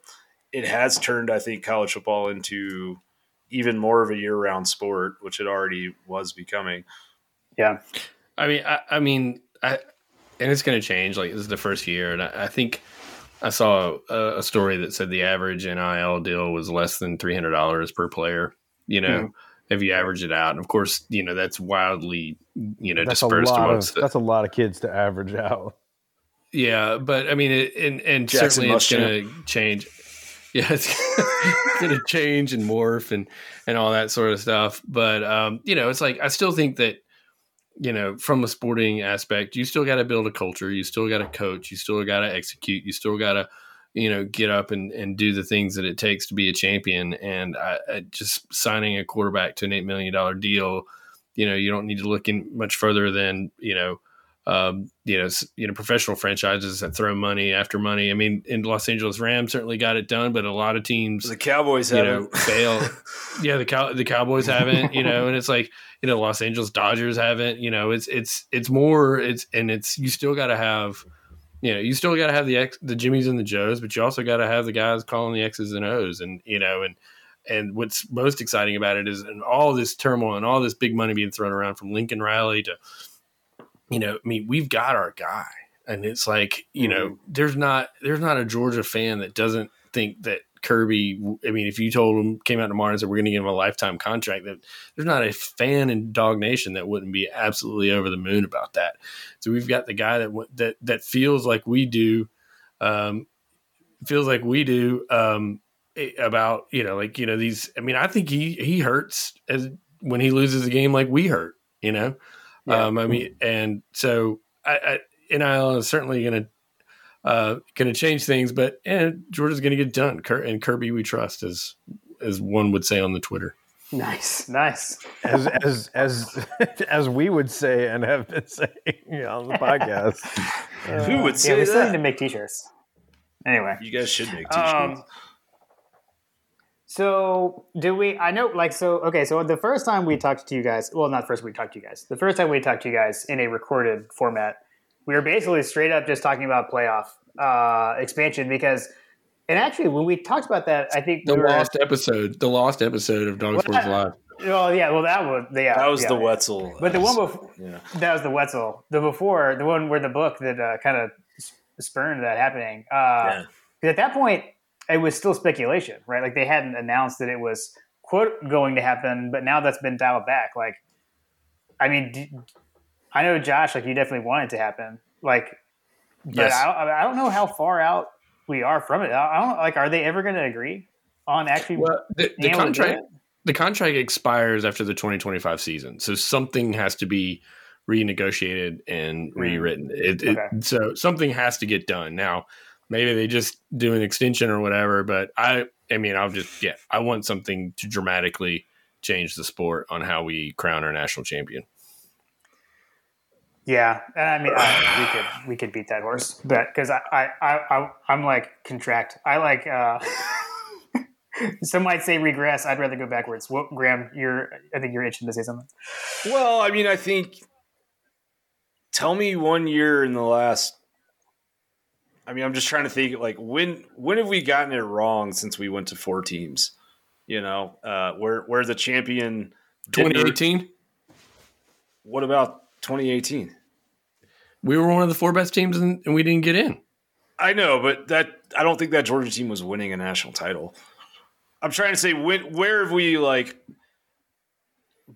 S2: it has turned, I think, college football into even more of a year-round sport, which it already was becoming.
S3: Yeah,
S1: I mean, I, I mean, I, and it's going to change. Like this is the first year, and I, I think I saw a, a, story that said the average NIL deal was less than three hundred dollars per player. You know, mm. If you average it out, and of course, you know that's wildly you know
S4: that's
S1: dispersed amongst.
S4: Of, the, that's a lot of kids to average out.
S1: Yeah, but I mean, it, and and Jackson certainly it's going to change. Yeah, it's, [LAUGHS] it's going to change and morph and and all that sort of stuff. But um, you know, it's like I still think that you know, from a sporting aspect, you still got to build a culture. You still got to coach. You still got to execute. You still got to, you know, get up and, and do the things that it takes to be a champion. And I, I just signing a quarterback to an $8 million deal, you know, you don't need to look in much further than, you know, um, you know, you know, professional franchises that throw money after money. I mean, in Los Angeles Rams certainly got it done, but a lot of teams,
S2: the Cowboys,
S1: you
S2: haven't.
S1: know, fail. [LAUGHS] yeah, the Cow- the Cowboys haven't, you know, [LAUGHS] and it's like, you know, Los Angeles Dodgers haven't, you know, it's it's it's more, it's and it's you still got to have, you know, you still got to have the X, the Jimmys and the Joes, but you also got to have the guys calling the X's and O's, and you know, and and what's most exciting about it is, and all this turmoil and all this big money being thrown around from Lincoln Riley to you know, I mean, we've got our guy, and it's like, you know, mm-hmm. there's not there's not a Georgia fan that doesn't think that Kirby. I mean, if you told him came out tomorrow and said we're going to give him a lifetime contract, that there's not a fan in Dawg Nation that wouldn't be absolutely over the moon about that. So we've got the guy that that that feels like we do, um, feels like we do um, about you know, like you know these. I mean, I think he he hurts as when he loses a game like we hurt. You know, yeah. Um, I mean, and so I, I, NIL is certainly going to uh, going to change things, but and Georgia's going to get done. and Kirby, we trust, as as one would say on the Twitter.
S3: Nice, nice.
S4: As as as [LAUGHS] as we would say and have been saying on the podcast. [LAUGHS]
S2: Uh, Who would say
S3: yeah, we
S2: still
S3: need to make t-shirts. Anyway,
S2: you guys should make t-shirts. Um,
S3: so do we? I know, like, so okay. So the first time we talked to you guys, well, not the first we talked to you guys. The first time we talked to you guys in a recorded format, we were basically straight up just talking about playoff uh, expansion because, and actually, when we talked about that, I think
S1: the
S3: we
S1: lost were, episode, the lost episode of Dawg Sports Live.
S3: Well, yeah, well, that was yeah,
S2: that was
S3: yeah,
S2: the Wetzel,
S3: but the one before yeah. that was the Wetzel. The before, the one where the book that uh, kind of spurned that happening. Uh, yeah. At that point, it was still speculation, right? Like they hadn't announced that it was quote going to happen, but now that's been dialed back. Like, I mean, I know Josh, like you definitely want it to happen, like, but yes. I, I don't know how far out we are from it. I don't like. Are they ever going to agree on actually?
S1: Well, the, the contract the contract expires after the 2025 season, so something has to be renegotiated and hmm. rewritten. It, okay. it, so something has to get done now maybe they just do an extension or whatever. But I, I mean, I'll just yeah, I want something to dramatically change the sport on how we crown our national champion.
S3: Yeah, I mean, I, we could we could beat that horse, but because I, I I I'm like contract. I like. uh [LAUGHS] Some might say regress. I'd rather go backwards. What, Graham? You're. I think you're itching to say something.
S2: Well, I mean, I think. Tell me one year in the last I mean, I'm just trying to think like when when have we gotten it wrong since we went to four teams? You know, uh, where where the champion
S1: 2018.
S2: What about 2018?
S1: We were one of the four best teams and, we didn't get in.
S2: I know, but that I don't think that Georgia team was winning a national title. I'm trying to say when where have we like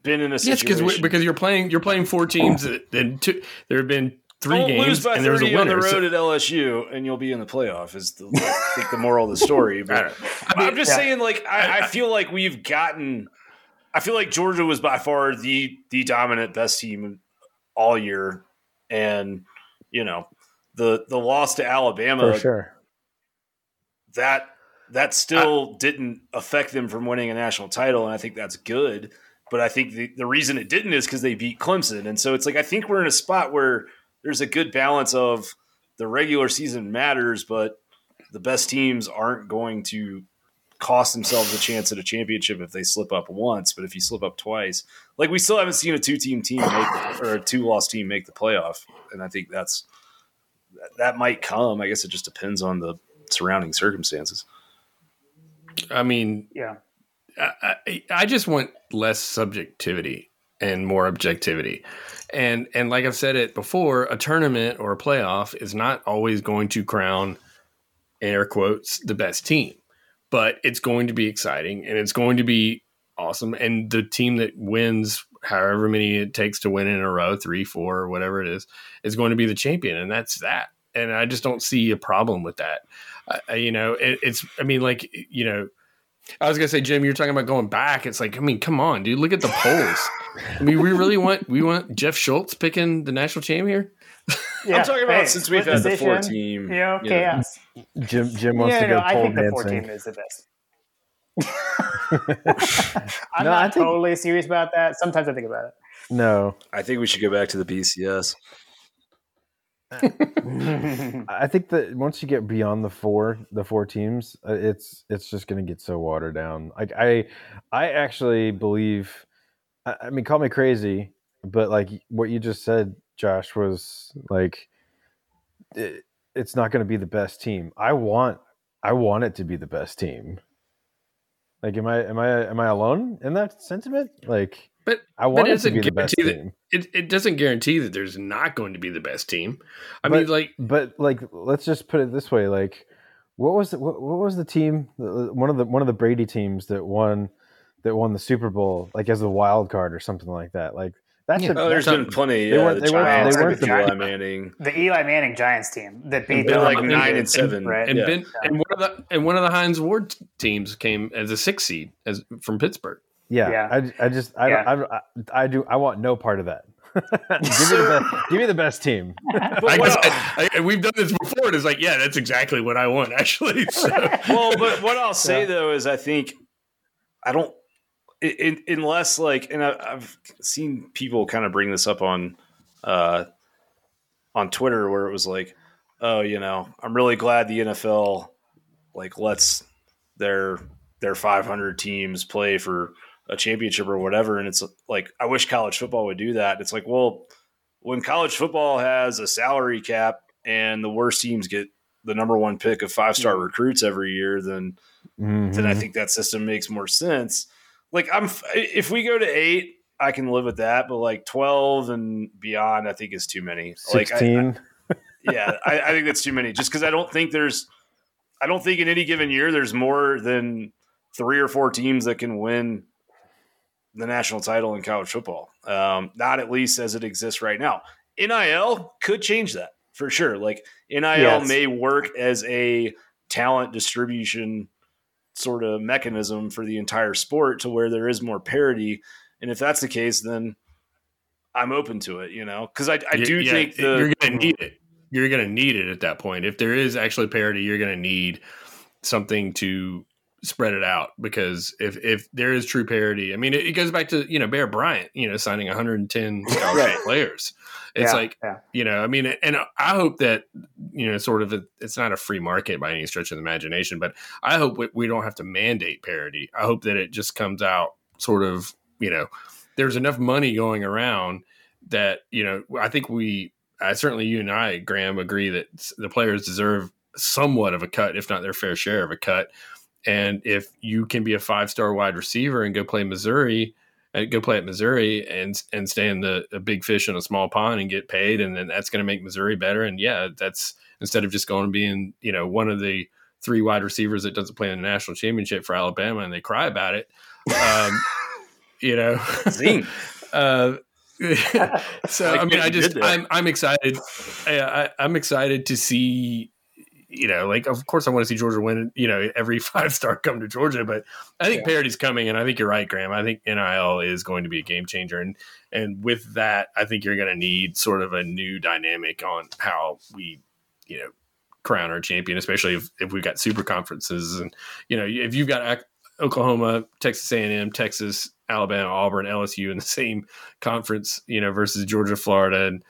S2: been in a situation?
S1: Yes, because because you're playing you're playing four teams and two, there have been three
S2: Don't
S1: games
S2: lose by
S1: and there's a winner.
S2: on the road so, at LSU, and you'll be in the playoff. Is the, I think the moral of the story. [LAUGHS] But I am just yeah. saying, like I, I feel like we've gotten. I feel like Georgia was by far the the dominant best team all year, and you know the the loss to Alabama
S4: for sure.
S2: That that still I, didn't affect them from winning a national title, and I think that's good. But I think the, the reason it didn't is because they beat Clemson, and so it's like I think we're in a spot where there's a good balance of the regular season matters, but the best teams aren't going to cost themselves a chance at a championship if they slip up once, but if you slip up twice, like we still haven't seen a two team team make or a two loss team make the playoff, and I think that's that might come. I guess it just depends on the surrounding circumstances.
S1: I mean,
S3: yeah,
S1: I, I, I just want less subjectivity and more objectivity. And and like I've said it before, a tournament or a playoff is not always going to crown air quotes the best team, but it's going to be exciting and it's going to be awesome. And the team that wins however many it takes to win in a row, three, four, or whatever it is, is going to be the champion, and that's that. And I just don't see a problem with that. You know, it, it's I mean, like you know I was gonna say, Jim, you're talking about going back. It's like, I mean, come on, dude. Look at the polls. I mean, we really want we want Jeff Schultz picking the national champ here.
S2: Yeah, I'm talking about hey, since we've had the four team.
S3: Yeah, okay. Yeah.
S4: Jim Jim wants yeah, to go no,
S3: I think
S4: dancing.
S3: the four team is the best. [LAUGHS] I'm no, not think, totally serious about that. Sometimes I think about it.
S4: No,
S2: I think we should go back to the BCS. [LAUGHS]
S4: I think that once you get beyond the four, the four teams, uh, it's it's just going to get so watered down. Like I, I actually believe. I, I mean, call me crazy, but like what you just said, Josh, was like, it, it's not going to be the best team. I want, I want it to be the best team. Like, am I am I am I alone in that sentiment? Like,
S1: but
S4: I want it to be the best
S1: that,
S4: team.
S1: It, it doesn't guarantee that there's not going to be the best team. I but, mean, like,
S4: but like, let's just put it this way: like, what was the, what, what was the team? One of the one of the Brady teams that won that won the Super Bowl, like as a wild card or something like that. Like
S2: that's yeah. a, oh, there's been plenty. They weren't. They weren't. They weren't the Eli Manning,
S3: the Eli Manning Giants team that beat
S2: them like nine and seven,
S1: right? And, yeah. been, and one of the and one of the Hines Ward teams came as a six seed as from Pittsburgh.
S4: Yeah, yeah. I, I just I, yeah. I, I, I do I want no part of that. [LAUGHS] give me the best. Give me the best team. [LAUGHS]
S1: I, I, we've done this before. And it's like, yeah, that's exactly what I want, [LAUGHS] actually. So.
S2: well, but what I'll say yeah. though is, I think I don't in, unless like, and I, have seen people kind of bring this up on, uh, on Twitter where it was like, oh, you know, I'm really glad the NFL like lets their their 500 teams play for a championship or whatever, and it's like I wish college football would do that. It's like, well, when college football has a salary cap and the worst teams get the number one pick of five star mm-hmm. recruits every year, then mm-hmm. then I think that system makes more sense like I'm if we go to eight, I can live with that, but like twelve and beyond, I think is too many.
S4: Sixteen.
S2: Like, I, I, [LAUGHS] yeah, I, I think that's too many. Just because I don't think there's, I don't think in any given year there's more than three or four teams that can win the national title in college football. Um, not at least as it exists right now. NIL could change that for sure. Like NIL yes. may work as a talent distribution sort of mechanism for the entire sport to where there is more parity. And if that's the case, then I'm open to it, you know, because I, I do yeah, think the,
S1: you're going to need it. You're going to need it at that point. If there is actually parity, you're going to need something to spread it out because if if there is true parity, I mean, it, it goes back to you know Bear Bryant, you know, signing 110 [LAUGHS] right. players. It's yeah, like yeah. you know, I mean, and I hope that you know, sort of, a, it's not a free market by any stretch of the imagination, but I hope we, we don't have to mandate parity. I hope that it just comes out sort of, you know, there's enough money going around that you know, I think we, I certainly you and I, Graham, agree that the players deserve somewhat of a cut, if not their fair share of a cut and if you can be a five star wide receiver and go play Missouri, uh, go play at Missouri and and stay in the a big fish in a small pond and get paid, and then that's going to make Missouri better. And yeah, that's instead of just going and being you know one of the three wide receivers that doesn't play in the national championship for Alabama and they cry about it. Um, [LAUGHS] you know, [LAUGHS] uh, [LAUGHS] so I, I mean, I just I'm I'm excited. I, I, I'm excited to see you know, like of course I want to see Georgia win, you know, every [LAUGHS] five star come to Georgia, but I think yeah. parity's coming and I think you're right, Graham. I think NIL is going to be a game changer. And and with that, I think you're gonna need sort of a new dynamic on how we, you know, crown our champion, especially if, if we've got super conferences and you know, if you've got Oklahoma, Texas A&M, Texas, Alabama, Auburn, LSU in the same conference, you know, versus Georgia, Florida, and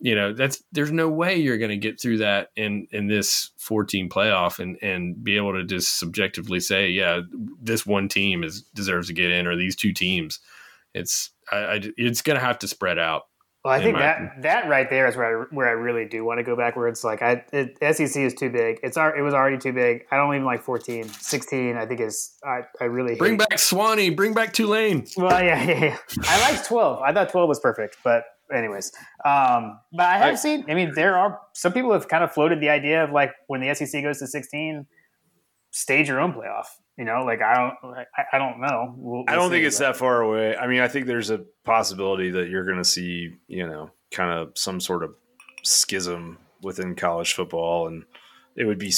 S1: you know that's there's no way you're going to get through that in in this 14 playoff and and be able to just subjectively say yeah this one team is deserves to get in or these two teams it's I, I it's going to have to spread out
S3: well, I think that that right there is where I, where I really do want to go back. Where it's like I it, SEC is too big. It's our it was already too big. I don't even like 14. 16 I think is I, I really
S1: bring back Sewanee. Bring back Tulane.
S3: Well, yeah, yeah, yeah. I liked 12. I thought 12 was perfect, but anyways, um, but I have I, seen. I mean, there are some people have kind of floated the idea of like when the SEC goes to 16, stage your own playoff. You know, like I don't, I, I don't know.
S2: We'll, we'll I don't think it's that far away. I mean, I think there's a possibility that you're going to see, you know, kind of some sort of schism within college football, and it would be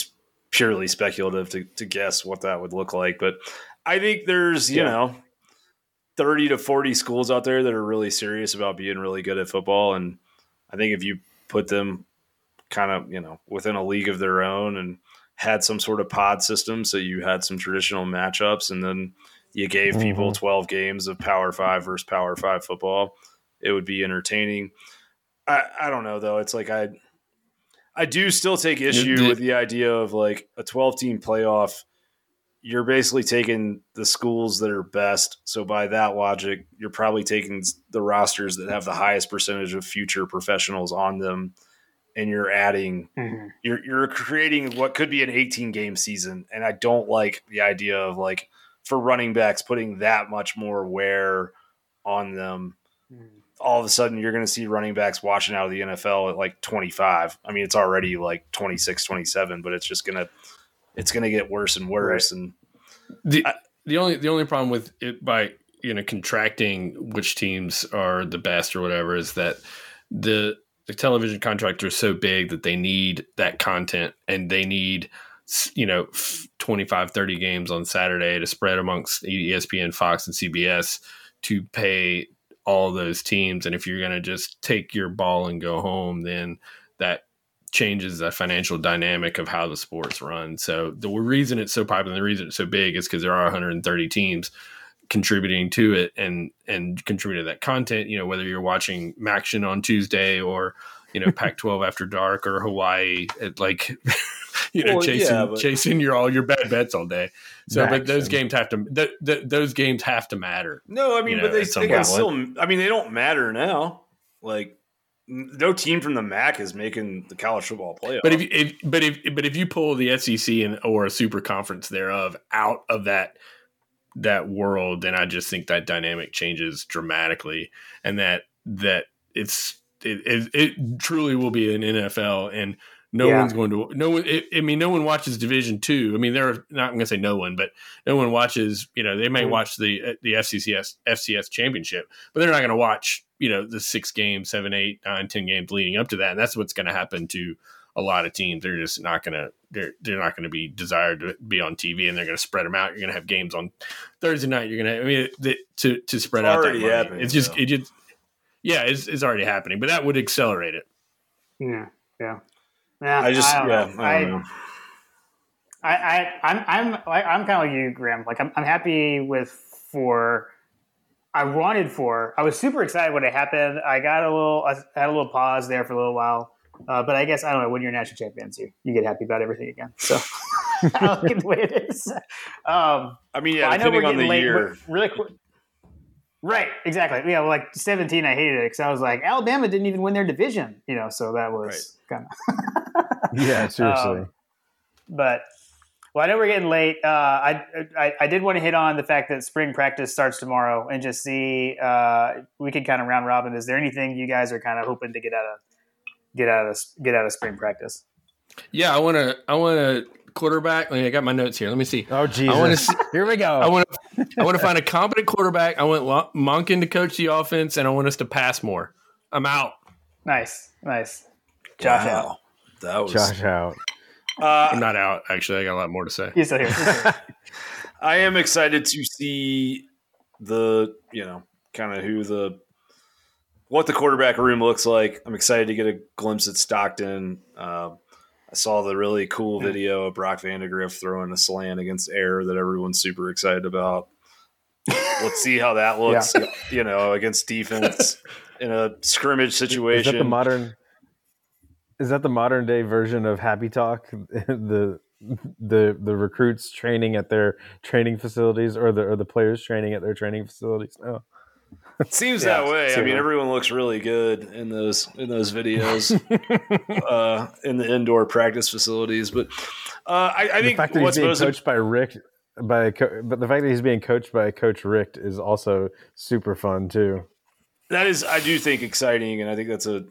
S2: purely speculative to, to guess what that would look like. But I think there's, you yeah. know, 30 to 40 schools out there that are really serious about being really good at football. And I think if you put them kind of, you know, within a league of their own and had some sort of pod system, so you had some traditional matchups, and then you gave mm-hmm. people 12 games of Power Five versus Power Five football, it would be entertaining. I, I don't know though. It's like I I do still take issue with the idea of like a 12 team playoff. You're basically taking the schools that are best. So by that logic, you're probably taking the rosters that have the highest percentage of future professionals on them and you're adding mm-hmm. you're you're creating what could be an 18 game season and I don't like the idea of like for running backs putting that much more wear on them. Mm-hmm. All of a sudden you're going to see running backs watching out of the NFL at like 25. I mean it's already like 26 27 but it's just going to it's going to get worse and worse right. and
S1: the I, the only the only problem with it by you know contracting which teams are the best or whatever is that the the television contracts are so big that they need that content and they need you know 25 30 games on saturday to spread amongst espn fox and cbs to pay all those teams and if you're going to just take your ball and go home then that changes the financial dynamic of how the sports run so the reason it's so popular the reason it's so big is because there are 130 teams contributing to it and and contributing to that content. You know, whether you're watching MACtion on Tuesday or you know [LAUGHS] Pac-12 after dark or Hawaii, at like [LAUGHS] you know well, chasing yeah, but... chasing your all your bad bets all day. So, but those games have to th- th- those games have to matter.
S2: No, I mean, but know, they, they can still. I mean, they don't matter now. Like no team from the MAC is making the college football playoff.
S1: But if, if but if but if you pull the SEC and or a super conference thereof out of that that world, then I just think that dynamic changes dramatically, and that that it's it, it, it truly will be an NFL, and no yeah. one's going to no one. I mean, no one watches Division Two. I mean, they're not going to say no one, but no one watches. You know, they may mm-hmm. watch the the FCS FCS championship, but they're not going to watch you know the six games, seven, eight, nine, ten games leading up to that, and that's what's going to happen to a lot of teams. They're just not going to they're they're not going to be desired to be on TV, and they're going to spread them out. You're going to have games on Thursday night. You're going to I mean the, to to spread it's out that money. It's just it just yeah, it's, it's already happening, but that would accelerate it.
S3: Yeah, yeah, yeah. I just I yeah, know. I, I, I, I I'm I'm I'm kind of like you, Graham. Like I'm I'm happy with four. I wanted four. I was super excited when it happened. I got a little. I had a little pause there for a little while uh, but I guess I don't know when you're national champions, you you get happy about everything again. So [LAUGHS] I like it the way it is. Um,
S2: I mean, yeah, well, depending on the late, year,
S3: really quick. Right, exactly. Yeah, well, like 17, I hated it because I was like, Alabama didn't even win their division, you know. So that was right. kind
S4: of [LAUGHS] yeah, [LAUGHS] seriously. Um,
S3: but well, I know we're getting late. Uh, I, I, I did want to hit on the fact that spring practice starts tomorrow and just see uh, we can kind of round robin. Is there anything you guys are kind of hoping to get out of get out of get out of spring practice.
S1: Yeah, I want to. I want to quarterback. I got my notes here. Let me see.
S4: Oh, Jesus! I want to. Here we go.
S1: I want to. I want to find a [LAUGHS] competent quarterback. I want Monken to coach the offense, and I want us to pass more. I'm out.
S3: Nice, nice. Josh wow. out.
S4: That was Josh out.
S1: Uh, I'm not out. Actually, I got a lot more to say.
S3: He's still here. [LAUGHS]
S2: I am excited to see the you know kind of who the what the quarterback room looks like. I'm excited to get a glimpse at Stockton. Uh, I saw the really cool video of Brock Vandagriff throwing a slant against air that everyone's super excited about. Let's see how that [LAUGHS] looks, yeah. you know, against defense in a scrimmage situation.
S4: Is that the modern is that the modern day version of Happy Talk? [LAUGHS] the the the recruits training at their training facilities, or the or the players training at their training facilities? No.
S2: It [LAUGHS] seems yeah, that way. I mean, everyone looks really good in those in those videos [LAUGHS] uh, in the indoor practice facilities. But uh, I, I think
S4: the fact that he's being coached by Richt by but the fact that he's being coached by Coach Richt is also super fun too.
S2: That is, I do think exciting, and I think that's a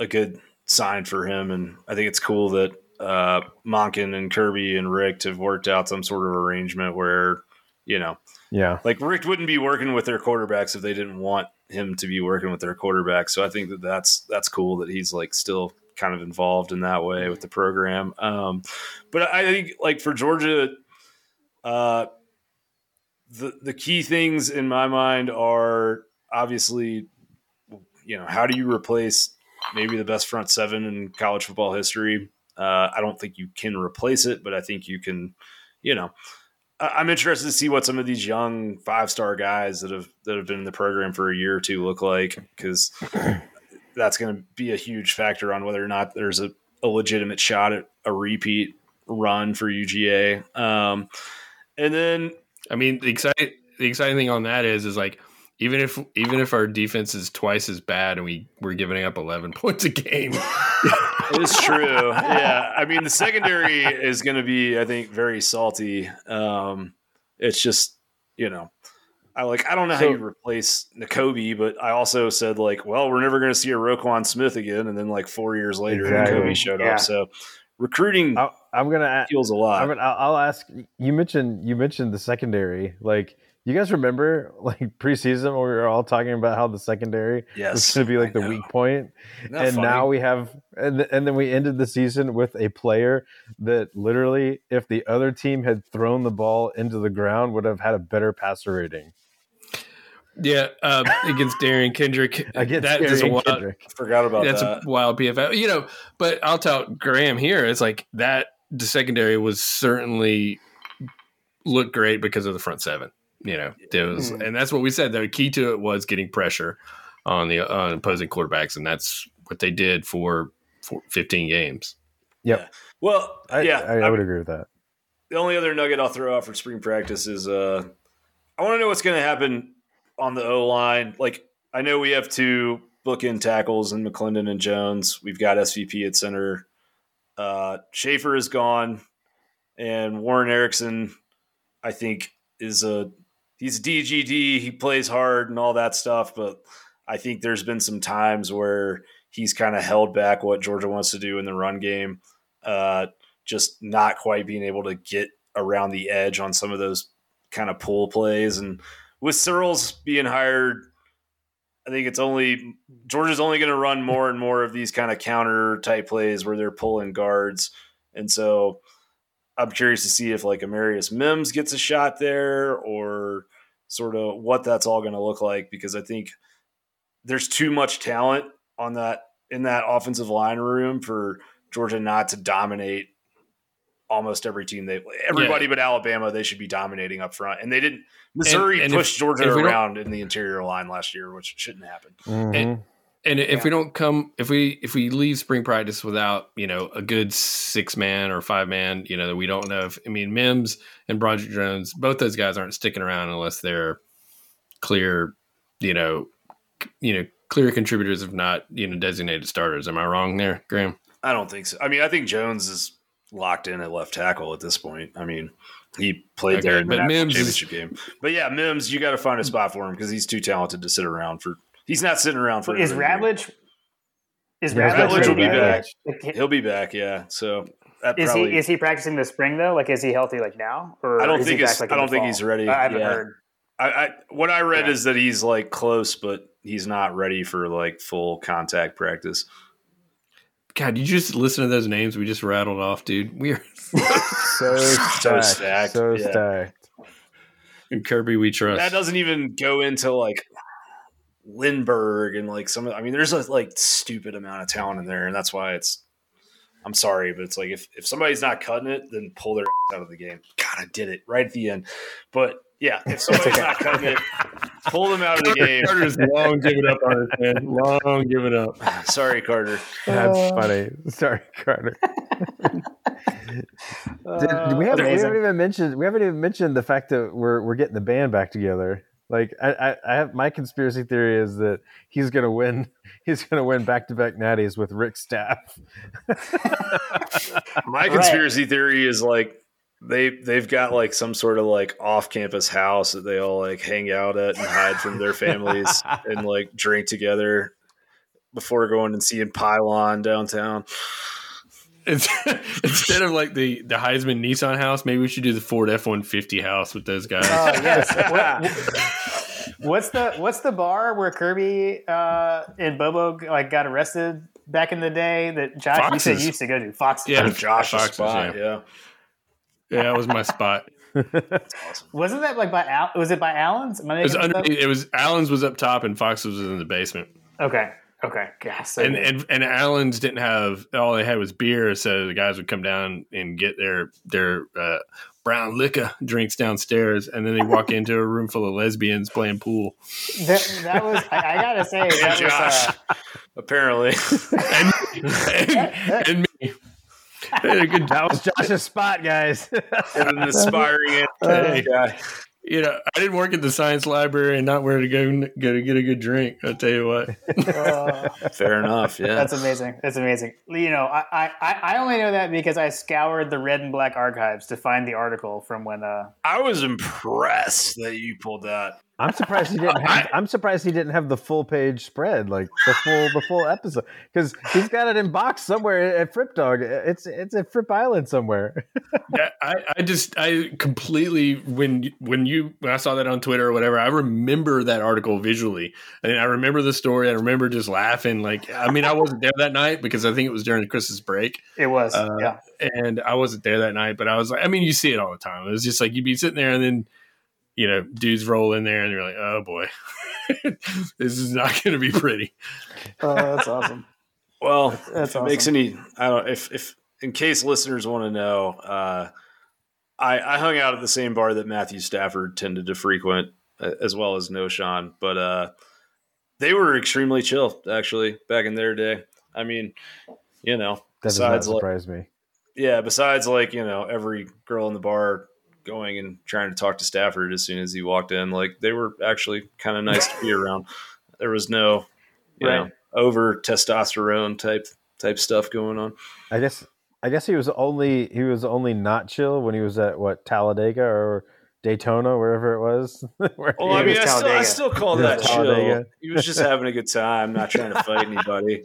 S2: a good sign for him. And I think it's cool that uh, Monken and Kirby and Richt have worked out some sort of arrangement where you know
S4: yeah.
S2: Like Richt wouldn't be working with their quarterbacks if they didn't want him to be working with their quarterbacks. So I think that that's that's cool that he's like still kind of involved in that way with the program. Um, but I think like for Georgia, uh, the the key things in my mind are obviously, you know, how do you replace maybe the best front seven in college football history? Uh, I don't think you can replace it, but I think you can, you know, I'm interested to see what some of these young five star guys that have that have been in the program for a year or two look like because [CLEARS THROAT] that's going to be a huge factor on whether or not there's a, a legitimate shot at a repeat run for UGA. Um, and then,
S1: I mean, the exciting the exciting thing on that is is like even if even if our defense is twice as bad and we we're giving up 11 [LAUGHS] points a game.
S2: It's true. Yeah. I mean the secondary is going to be i think very salty. Um, it's just you know i like i don't know so, how you replace Nakobe, but i also said like well we're never going to see a Roquan Smith again. And then like four years later exactly. Nakobe showed yeah. up so recruiting i
S4: am gonna
S2: feels a lot.
S4: I'm gonna, I'll ask you mentioned you mentioned the secondary. Like you guys remember [LAUGHS] like preseason when we were all talking about how the secondary yes, was going to be like I the know. weak point, and funny? now we have, and and then we ended the season with a player that literally, if the other team had thrown the ball into the ground, would have had a better passer rating.
S1: Yeah, uh, against Derion Kendrick. [LAUGHS]
S4: against that Derion is a
S2: wild, Kendrick. Forgot about
S1: that's
S2: that.
S1: a wild PFF. You know, but I'll tell Graham here. It's like that. The secondary was certainly looked great because of the front seven you know, it was, mm. and that's what we said. The key to it was getting pressure on the on opposing quarterbacks, and that's what they did for, for 15 games.
S4: Yep.
S2: Yeah. Well,
S4: I,
S2: yeah,
S4: I, I, would agree with that.
S2: The only other nugget I'll throw out for spring practice is uh, I want to know what's going to happen on the O line. Like, I know we have two bookend tackles in McClendon and Jones. We've got SVP at center. Uh, Schaefer is gone, and Warren Ericson, I think, is a he's DGD, he plays hard and all that stuff, but I think there's been some times where he's kind of held back what Georgia wants to do in the run game, uh, just not quite being able to get around the edge on some of those kind of pull plays. And with Searels being hired, I think it's only Georgia's only going to run more and more of these kind of counter type plays where they're pulling guards, and so I'm curious to see if like Amarius Mims gets a shot there or sort of what that's all going to look like because I think there's too much talent on that in that offensive line room for Georgia not to dominate almost every team they everybody yeah. but Alabama they should be dominating up front and they didn't Missouri and, and pushed if, Georgia around in the interior line last year which shouldn't happen.
S1: Mm-hmm. And, and if yeah. we don't come, if we if we leave spring practice without you know a good six man or five man, you know that we don't know if I mean Mims and Broderick Jones, both those guys aren't sticking around unless they're clear, you know, you know clear contributors, if not you know designated starters. Am I wrong there, Graham?
S2: I don't think so. I mean, I think Jones is locked in at left tackle at this point. I mean, he played okay, there in the Mims championship game. But yeah, Mims, you got to find a spot for him because he's too talented to sit around for He's not sitting around for.
S3: Is Ratledge?
S2: Is yeah, Ratledge will be back? He'll be back. Yeah. So
S3: is probably, he is he practicing this spring though? Like, is he healthy like now?
S2: Or I don't think like, I don't think he's ready.
S3: I haven't yeah. heard.
S2: I, I, what I read yeah. is that he's like close, but he's not ready for like full contact practice.
S1: God, you just listen to those names we just rattled off, dude. We are [LAUGHS] [LAUGHS]
S4: so stacked, so stacked. So yeah. stacked.
S1: And Kirby, we trust.
S2: That doesn't even go into like Lindbergh and like some of I mean there's a like stupid amount of talent in there and that's why it's I'm sorry but it's like if, if somebody's not cutting it then pull their out of the game. God I did it right at the end. But Yeah, if somebody's not cutting it, pull them out of the game.
S1: Carter's long giving up on it, man. Long given up. [SIGHS]
S2: Sorry, Carter.
S4: That's
S3: Uh,
S4: funny. Sorry, Carter. [LAUGHS] Did,
S3: Uh,
S4: we, haven't, we haven't even mentioned we haven't even mentioned the fact that we're we're getting the band back together. Like I, I, I have my conspiracy theory is that he's gonna win. [LAUGHS] He's gonna win back to back natties with Richt Staff. [LAUGHS]
S2: My
S3: Right.
S2: conspiracy theory is like they they've got like some sort of like off campus house that they all like hang out at and hide from their families [LAUGHS] and like drink together before going and seeing Pylon downtown.
S1: It's, [LAUGHS] instead of like the the Heisman Nissan house, maybe we should do the Ford F one fifty house with those guys.
S3: Oh yes. [LAUGHS] What- what- what's the what's the bar where Kirby uh, and Bobo like got arrested back in the day that Josh you said you used to go to Fox?
S1: Yeah.
S2: Josh's
S1: Foxes,
S2: spot,
S1: yeah.
S2: yeah.
S1: yeah, that was my spot.
S2: That's [LAUGHS] awesome.
S3: Wasn't that like by Al? Was it by Allen's? Am I
S1: It was
S3: making this up?
S1: underneath. It was Allen's was up top and Fox's was in the basement.
S3: Okay. Okay. Gosh. So
S1: and, and and Allen's didn't have all they had was beer, so the guys would come down and get their their uh, brown liquor drinks downstairs, and then they walk into a room full of lesbians playing pool.
S3: that, that was. I, I gotta say [LAUGHS]
S2: And
S3: that was.
S2: Josh,
S3: Uh,
S2: apparently.
S1: And, [LAUGHS] and, and me, They had a good [LAUGHS]
S4: That was Josh's spot, guys.
S2: and an aspiring
S1: Hey.
S2: guy.
S1: You know, I didn't work at the science library and not where to go go to get a good drink. I'll tell you what.
S3: uh,
S2: Fair enough, yeah.
S3: That's amazing. That's amazing. You know, I, I, I I only know that because I scoured the red and black archives to find the article from when. Uh,
S2: I was impressed that you pulled that.
S4: I'm surprised he didn't [LAUGHS] have. I'm surprised he didn't have the full page spread, like the full the full episode, because he's got it in box somewhere at Fripp Dog. It's it's at Fripp Island somewhere. [LAUGHS]
S1: Yeah, I, I just I completely when when you when I saw that on Twitter or whatever, I remember that article visually, I and I remember the story. I remember just laughing. Like, I mean, I wasn't there that night because I think it was during the Christmas break,
S3: it was.
S1: Uh,
S3: yeah.
S1: and I wasn't there that night. But I was like, I mean, you see it all the time. It was just like you'd be sitting there, and then you know, dudes roll in there, and you're like, oh boy, [LAUGHS] this is not going to be pretty.
S3: Oh, that's awesome. [LAUGHS]
S2: Well,
S3: That's
S2: if it makes any, I don't. If if in case listeners want to know, uh, I I hung out at the same bar that Matthew Stafford tended to frequent, uh, as well as Knowshon, but uh, they were extremely chill actually back in their day. I mean, you know,
S4: That does not
S2: besides like,
S4: surprise me.
S2: yeah, besides like you know every girl in the bar going and trying to talk to Stafford as soon as he walked in, like they were actually kind of nice to be around. There was no, you
S3: Right.
S2: know, over testosterone type type stuff going on.
S4: I guess I guess he was only he was only not chill when he was at what Talladega or Daytona, wherever it was. [LAUGHS] Where
S2: Well, I mean,
S3: was
S2: I still, I still call
S4: It
S2: that chill.
S4: Talladega.
S2: He was just having a good time, not trying to fight anybody.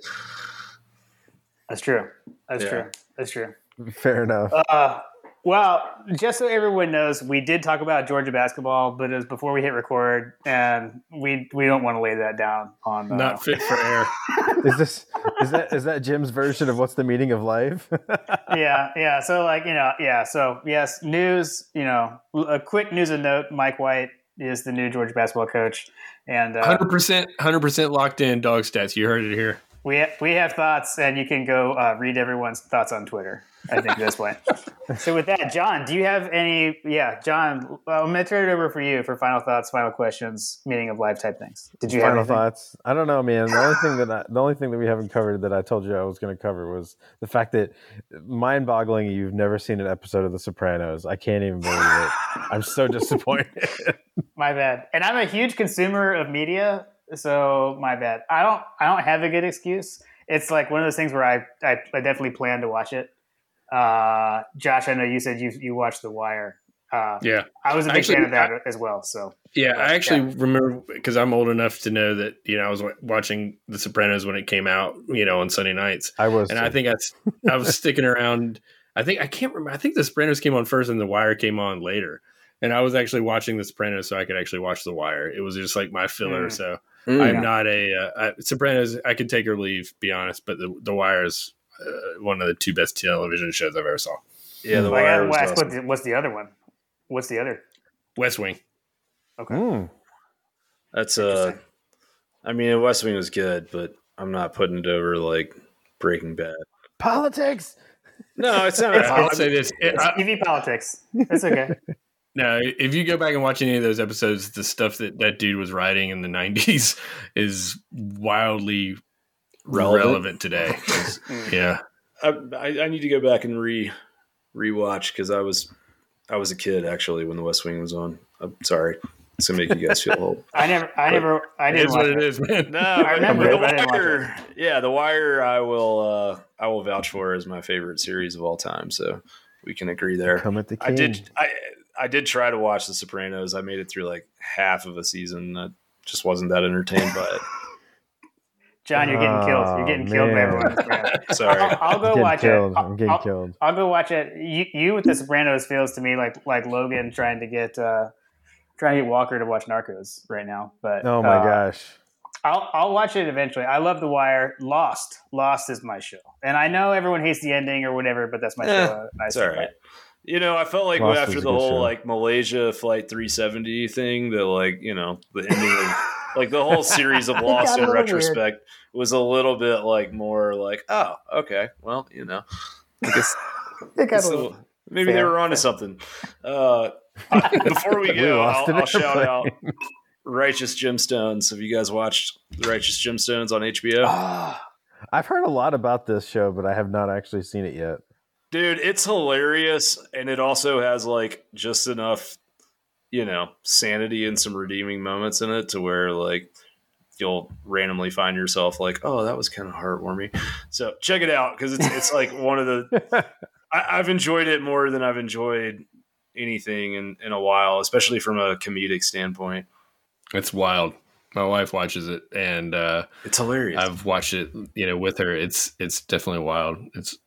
S3: That's true. That's
S2: Yeah.
S3: true. That's true.
S4: Fair enough.
S3: Uh, well, just so everyone knows, we did talk about Georgia basketball, but it was before we hit record, and we we don't want to lay that down on. Uh,
S1: Not fit for air. [LAUGHS]
S4: is this is that is that Jim's version of what's the meaning of life? [LAUGHS]
S3: yeah, yeah. So like you know, yeah. So yes, news. You know, a quick news and note: Mike White is the new Georgia basketball coach, and uh,
S1: Hundred percent, hundred percent locked in. Dog stats. You heard it here.
S3: We ha- we have thoughts, and you can go uh, read everyone's thoughts on Twitter. I think at this point. [LAUGHS] so with that, John, do you have any? Yeah, John, I'm gonna turn it over for you for final thoughts, final questions, meaning of life type things. Did you have
S4: Final thoughts. I don't know, man. The only thing that I, the only thing that we haven't covered that I told you I was going to cover was the fact that mind-boggling. You've never seen an episode of The Sopranos. I can't even believe it. I'm so disappointed. [LAUGHS]
S3: My bad. And I'm a huge consumer of media, so my bad. I don't I don't have a good excuse. It's like one of those things where I I, I definitely plan to watch it. Uh, Josh, I know you said you you watched The Wire. Uh,
S1: Yeah,
S3: I was a big
S1: Actually,
S3: fan of that as well. So
S1: yeah. I actually
S3: Yeah.
S1: remember because I'm old enough to know that you know I was wa- watching The Sopranos when it came out. You know, on Sunday nights.
S4: I was,
S1: and I think I, s- I was sticking around. I think I can't remember. I think The Sopranos came on first, and The Wire came on later. And I was actually watching The Sopranos so I could actually watch The Wire. It was just like my filler.
S3: Mm.
S1: So
S2: Mm.
S1: I'm not a uh, I, Sopranos. I could take or leave, be honest. But The, the Wire is uh, one of the two best television shows I've ever saw.
S2: Yeah, the
S3: Like,
S2: wire
S3: I
S2: was
S3: asked,
S2: awesome.
S3: what what's the other one? What's the other?
S1: West Wing.
S3: Okay.
S4: Mm.
S2: That's uh, I mean, West Wing was good, but I'm not putting it over like Breaking Bad.
S4: politics.
S2: No, it's not. [LAUGHS]
S1: I'll say this. It-
S3: It's
S1: I-
S3: TV politics. It's okay. [LAUGHS]
S1: No, if you go back and watch any of those episodes, the stuff that that dude was writing in the '90s [LAUGHS] is wildly relevant, relevant today. [LAUGHS] yeah,
S2: I, I, need to go back and re rewatch because I was I was a kid actually when The West Wing was on. I'm sorry to make you guys feel old. [LAUGHS]
S3: I never, I but never, I didn't.
S1: It's what it is, man.
S2: No, I remember the Wire. Yeah, The Wire. I will, uh, I will vouch for as my favorite series of all time. So we can agree there.
S4: Come at the king.
S2: I did. I I did try to watch The Sopranos. I made it through like half of a season. I just wasn't that entertained by it. [LAUGHS]
S3: John, you're getting killed. You're getting killed by everyone. [LAUGHS]
S2: Sorry,
S3: I'll, I'll go watch
S4: killed.
S3: it.
S4: I'm getting
S3: I'll,
S4: killed.
S3: I'll go watch it. You, you with The Sopranos feels to me like like Logan trying to get uh, trying to get Walker to watch Narcos right now. But
S4: oh my
S3: uh,
S4: gosh,
S3: I'll I'll watch it eventually. I love The Wire. Lost, Lost is my show, and I know everyone hates the ending or whatever, but that's my
S2: Eh,
S3: show.
S2: It's all right. You know, I felt like
S4: Lost
S2: after the whole
S4: show.
S2: like Malaysia flight 370 thing, that like you know the ending of [LAUGHS] like the whole series of Lost
S3: got
S2: in
S3: little
S2: retrospect was a little bit like more like oh okay well you know I guess [LAUGHS]
S3: It got a little-
S2: little- maybe they
S3: fair,
S2: were onto something. Uh, I- [LAUGHS] before we
S4: We
S2: go,
S4: lost
S2: I'll, I'll shout out Righteous Gemstones. Have you guys watched the Righteous Gemstones on HBO?
S3: Ah,
S4: I've heard a lot about this show, but I have not actually seen it yet.
S2: Dude, it's hilarious, and it also has like just enough, you know, sanity and some redeeming moments in it to where like you'll randomly find yourself like, oh, that was kind of heartwarming. So check it out because it's it's like one of the [LAUGHS] I, I've enjoyed it more than I've enjoyed anything in in a while, especially from a comedic standpoint.
S1: it's wild. My wife watches it, and uh,
S2: It's hilarious.
S1: I've watched it, you know, with her. It's it's definitely wild. It's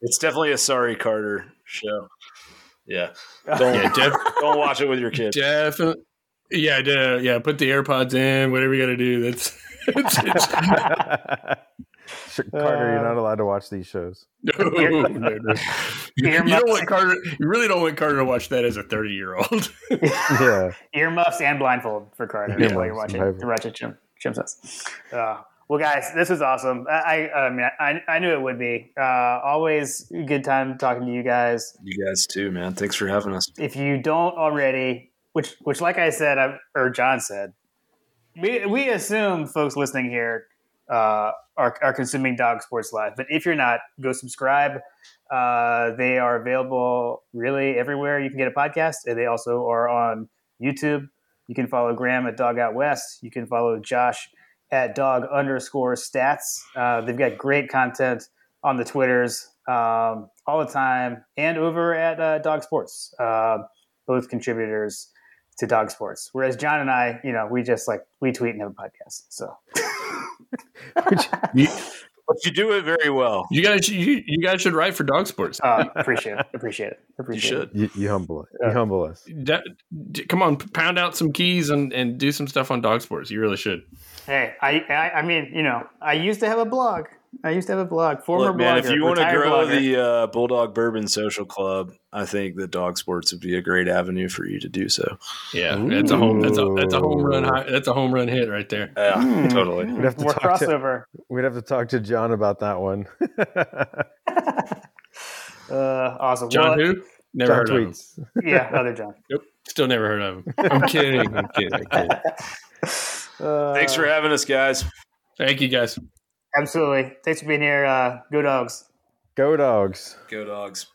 S2: it's definitely a sorry Carter show. Yeah, don't [LAUGHS]
S1: yeah, def,
S2: don't watch it with your kids.
S1: definitely. Yeah, yeah, yeah. Put the AirPods in. Whatever you got to do. That's. [LAUGHS] It's, it's, [LAUGHS]
S4: Carter, you're not allowed to watch these shows.
S1: no, no, no. You, you don't want Carter. You really don't want Carter to watch that as a thirty-year-old.
S4: Yeah,
S3: earmuffs and blindfold for Carter
S4: Earmuffs
S3: while you're watching
S4: blindfold.
S3: the Ratchet Jim Simpsons. Uh, well, guys, this was awesome. I I, I mean, I, I knew it would be. Uh, always a good time talking to you guys.
S2: You guys too, man. Thanks for having us.
S3: If you don't already, which which like I said, I, or John said, we we assume folks listening here uh, are are consuming Dawg Sports Live. But if you're not, go subscribe. Uh, they are available really everywhere you can get a podcast, and they also are on YouTube. You can follow Graham at Dog Out West. You can follow Josh at Dog underscore Stats. Uh, they've got great content on the Twitters um, all the time, and over at uh, Dawg Sports. Uh, both contributors to Dawg Sports. Whereas John and I, you know, we just like we tweet and have a podcast. So [LAUGHS]
S1: you,
S2: But you do it very well.
S1: you guys, you, you guys should write for Dawg Sports.
S3: uh, appreciate it. Appreciate it.
S2: You
S3: Appreciate
S2: should.
S4: you, you humble it. You humble us.
S1: Da- d- come on, pound out some keys and, and do some stuff on Dawg Sports. You really should.
S3: It. Hey, I, I I mean, you know, I used to have a blog. I used to have a blog. Former
S2: Look, man,
S3: blogger,
S2: if you want to grow
S3: blogger.
S2: the uh, Bulldog Bourbon Social Club, I think that Dawg Sports would be a great avenue for you to do so.
S1: Yeah, that's a home. That's a that's a home run. That's a home run hit right there.
S2: Yeah,
S3: Hmm.
S2: totally.
S4: We'd have to
S3: more
S4: talk to-
S3: crossover.
S4: We'd have to talk to John about that one. [LAUGHS]
S3: Uh, awesome.
S1: John,
S3: Well,
S1: who? Never
S4: John
S1: heard of him.
S3: Yeah, other John.
S1: Nope, still never heard of him. I'm kidding. I'm kidding. I'm kidding. [LAUGHS]
S3: Uh,
S2: Thanks for having us, guys.
S1: Thank you, guys.
S3: absolutely. Thanks for being here. Uh, go dogs.
S4: Go dogs.
S2: Go dogs.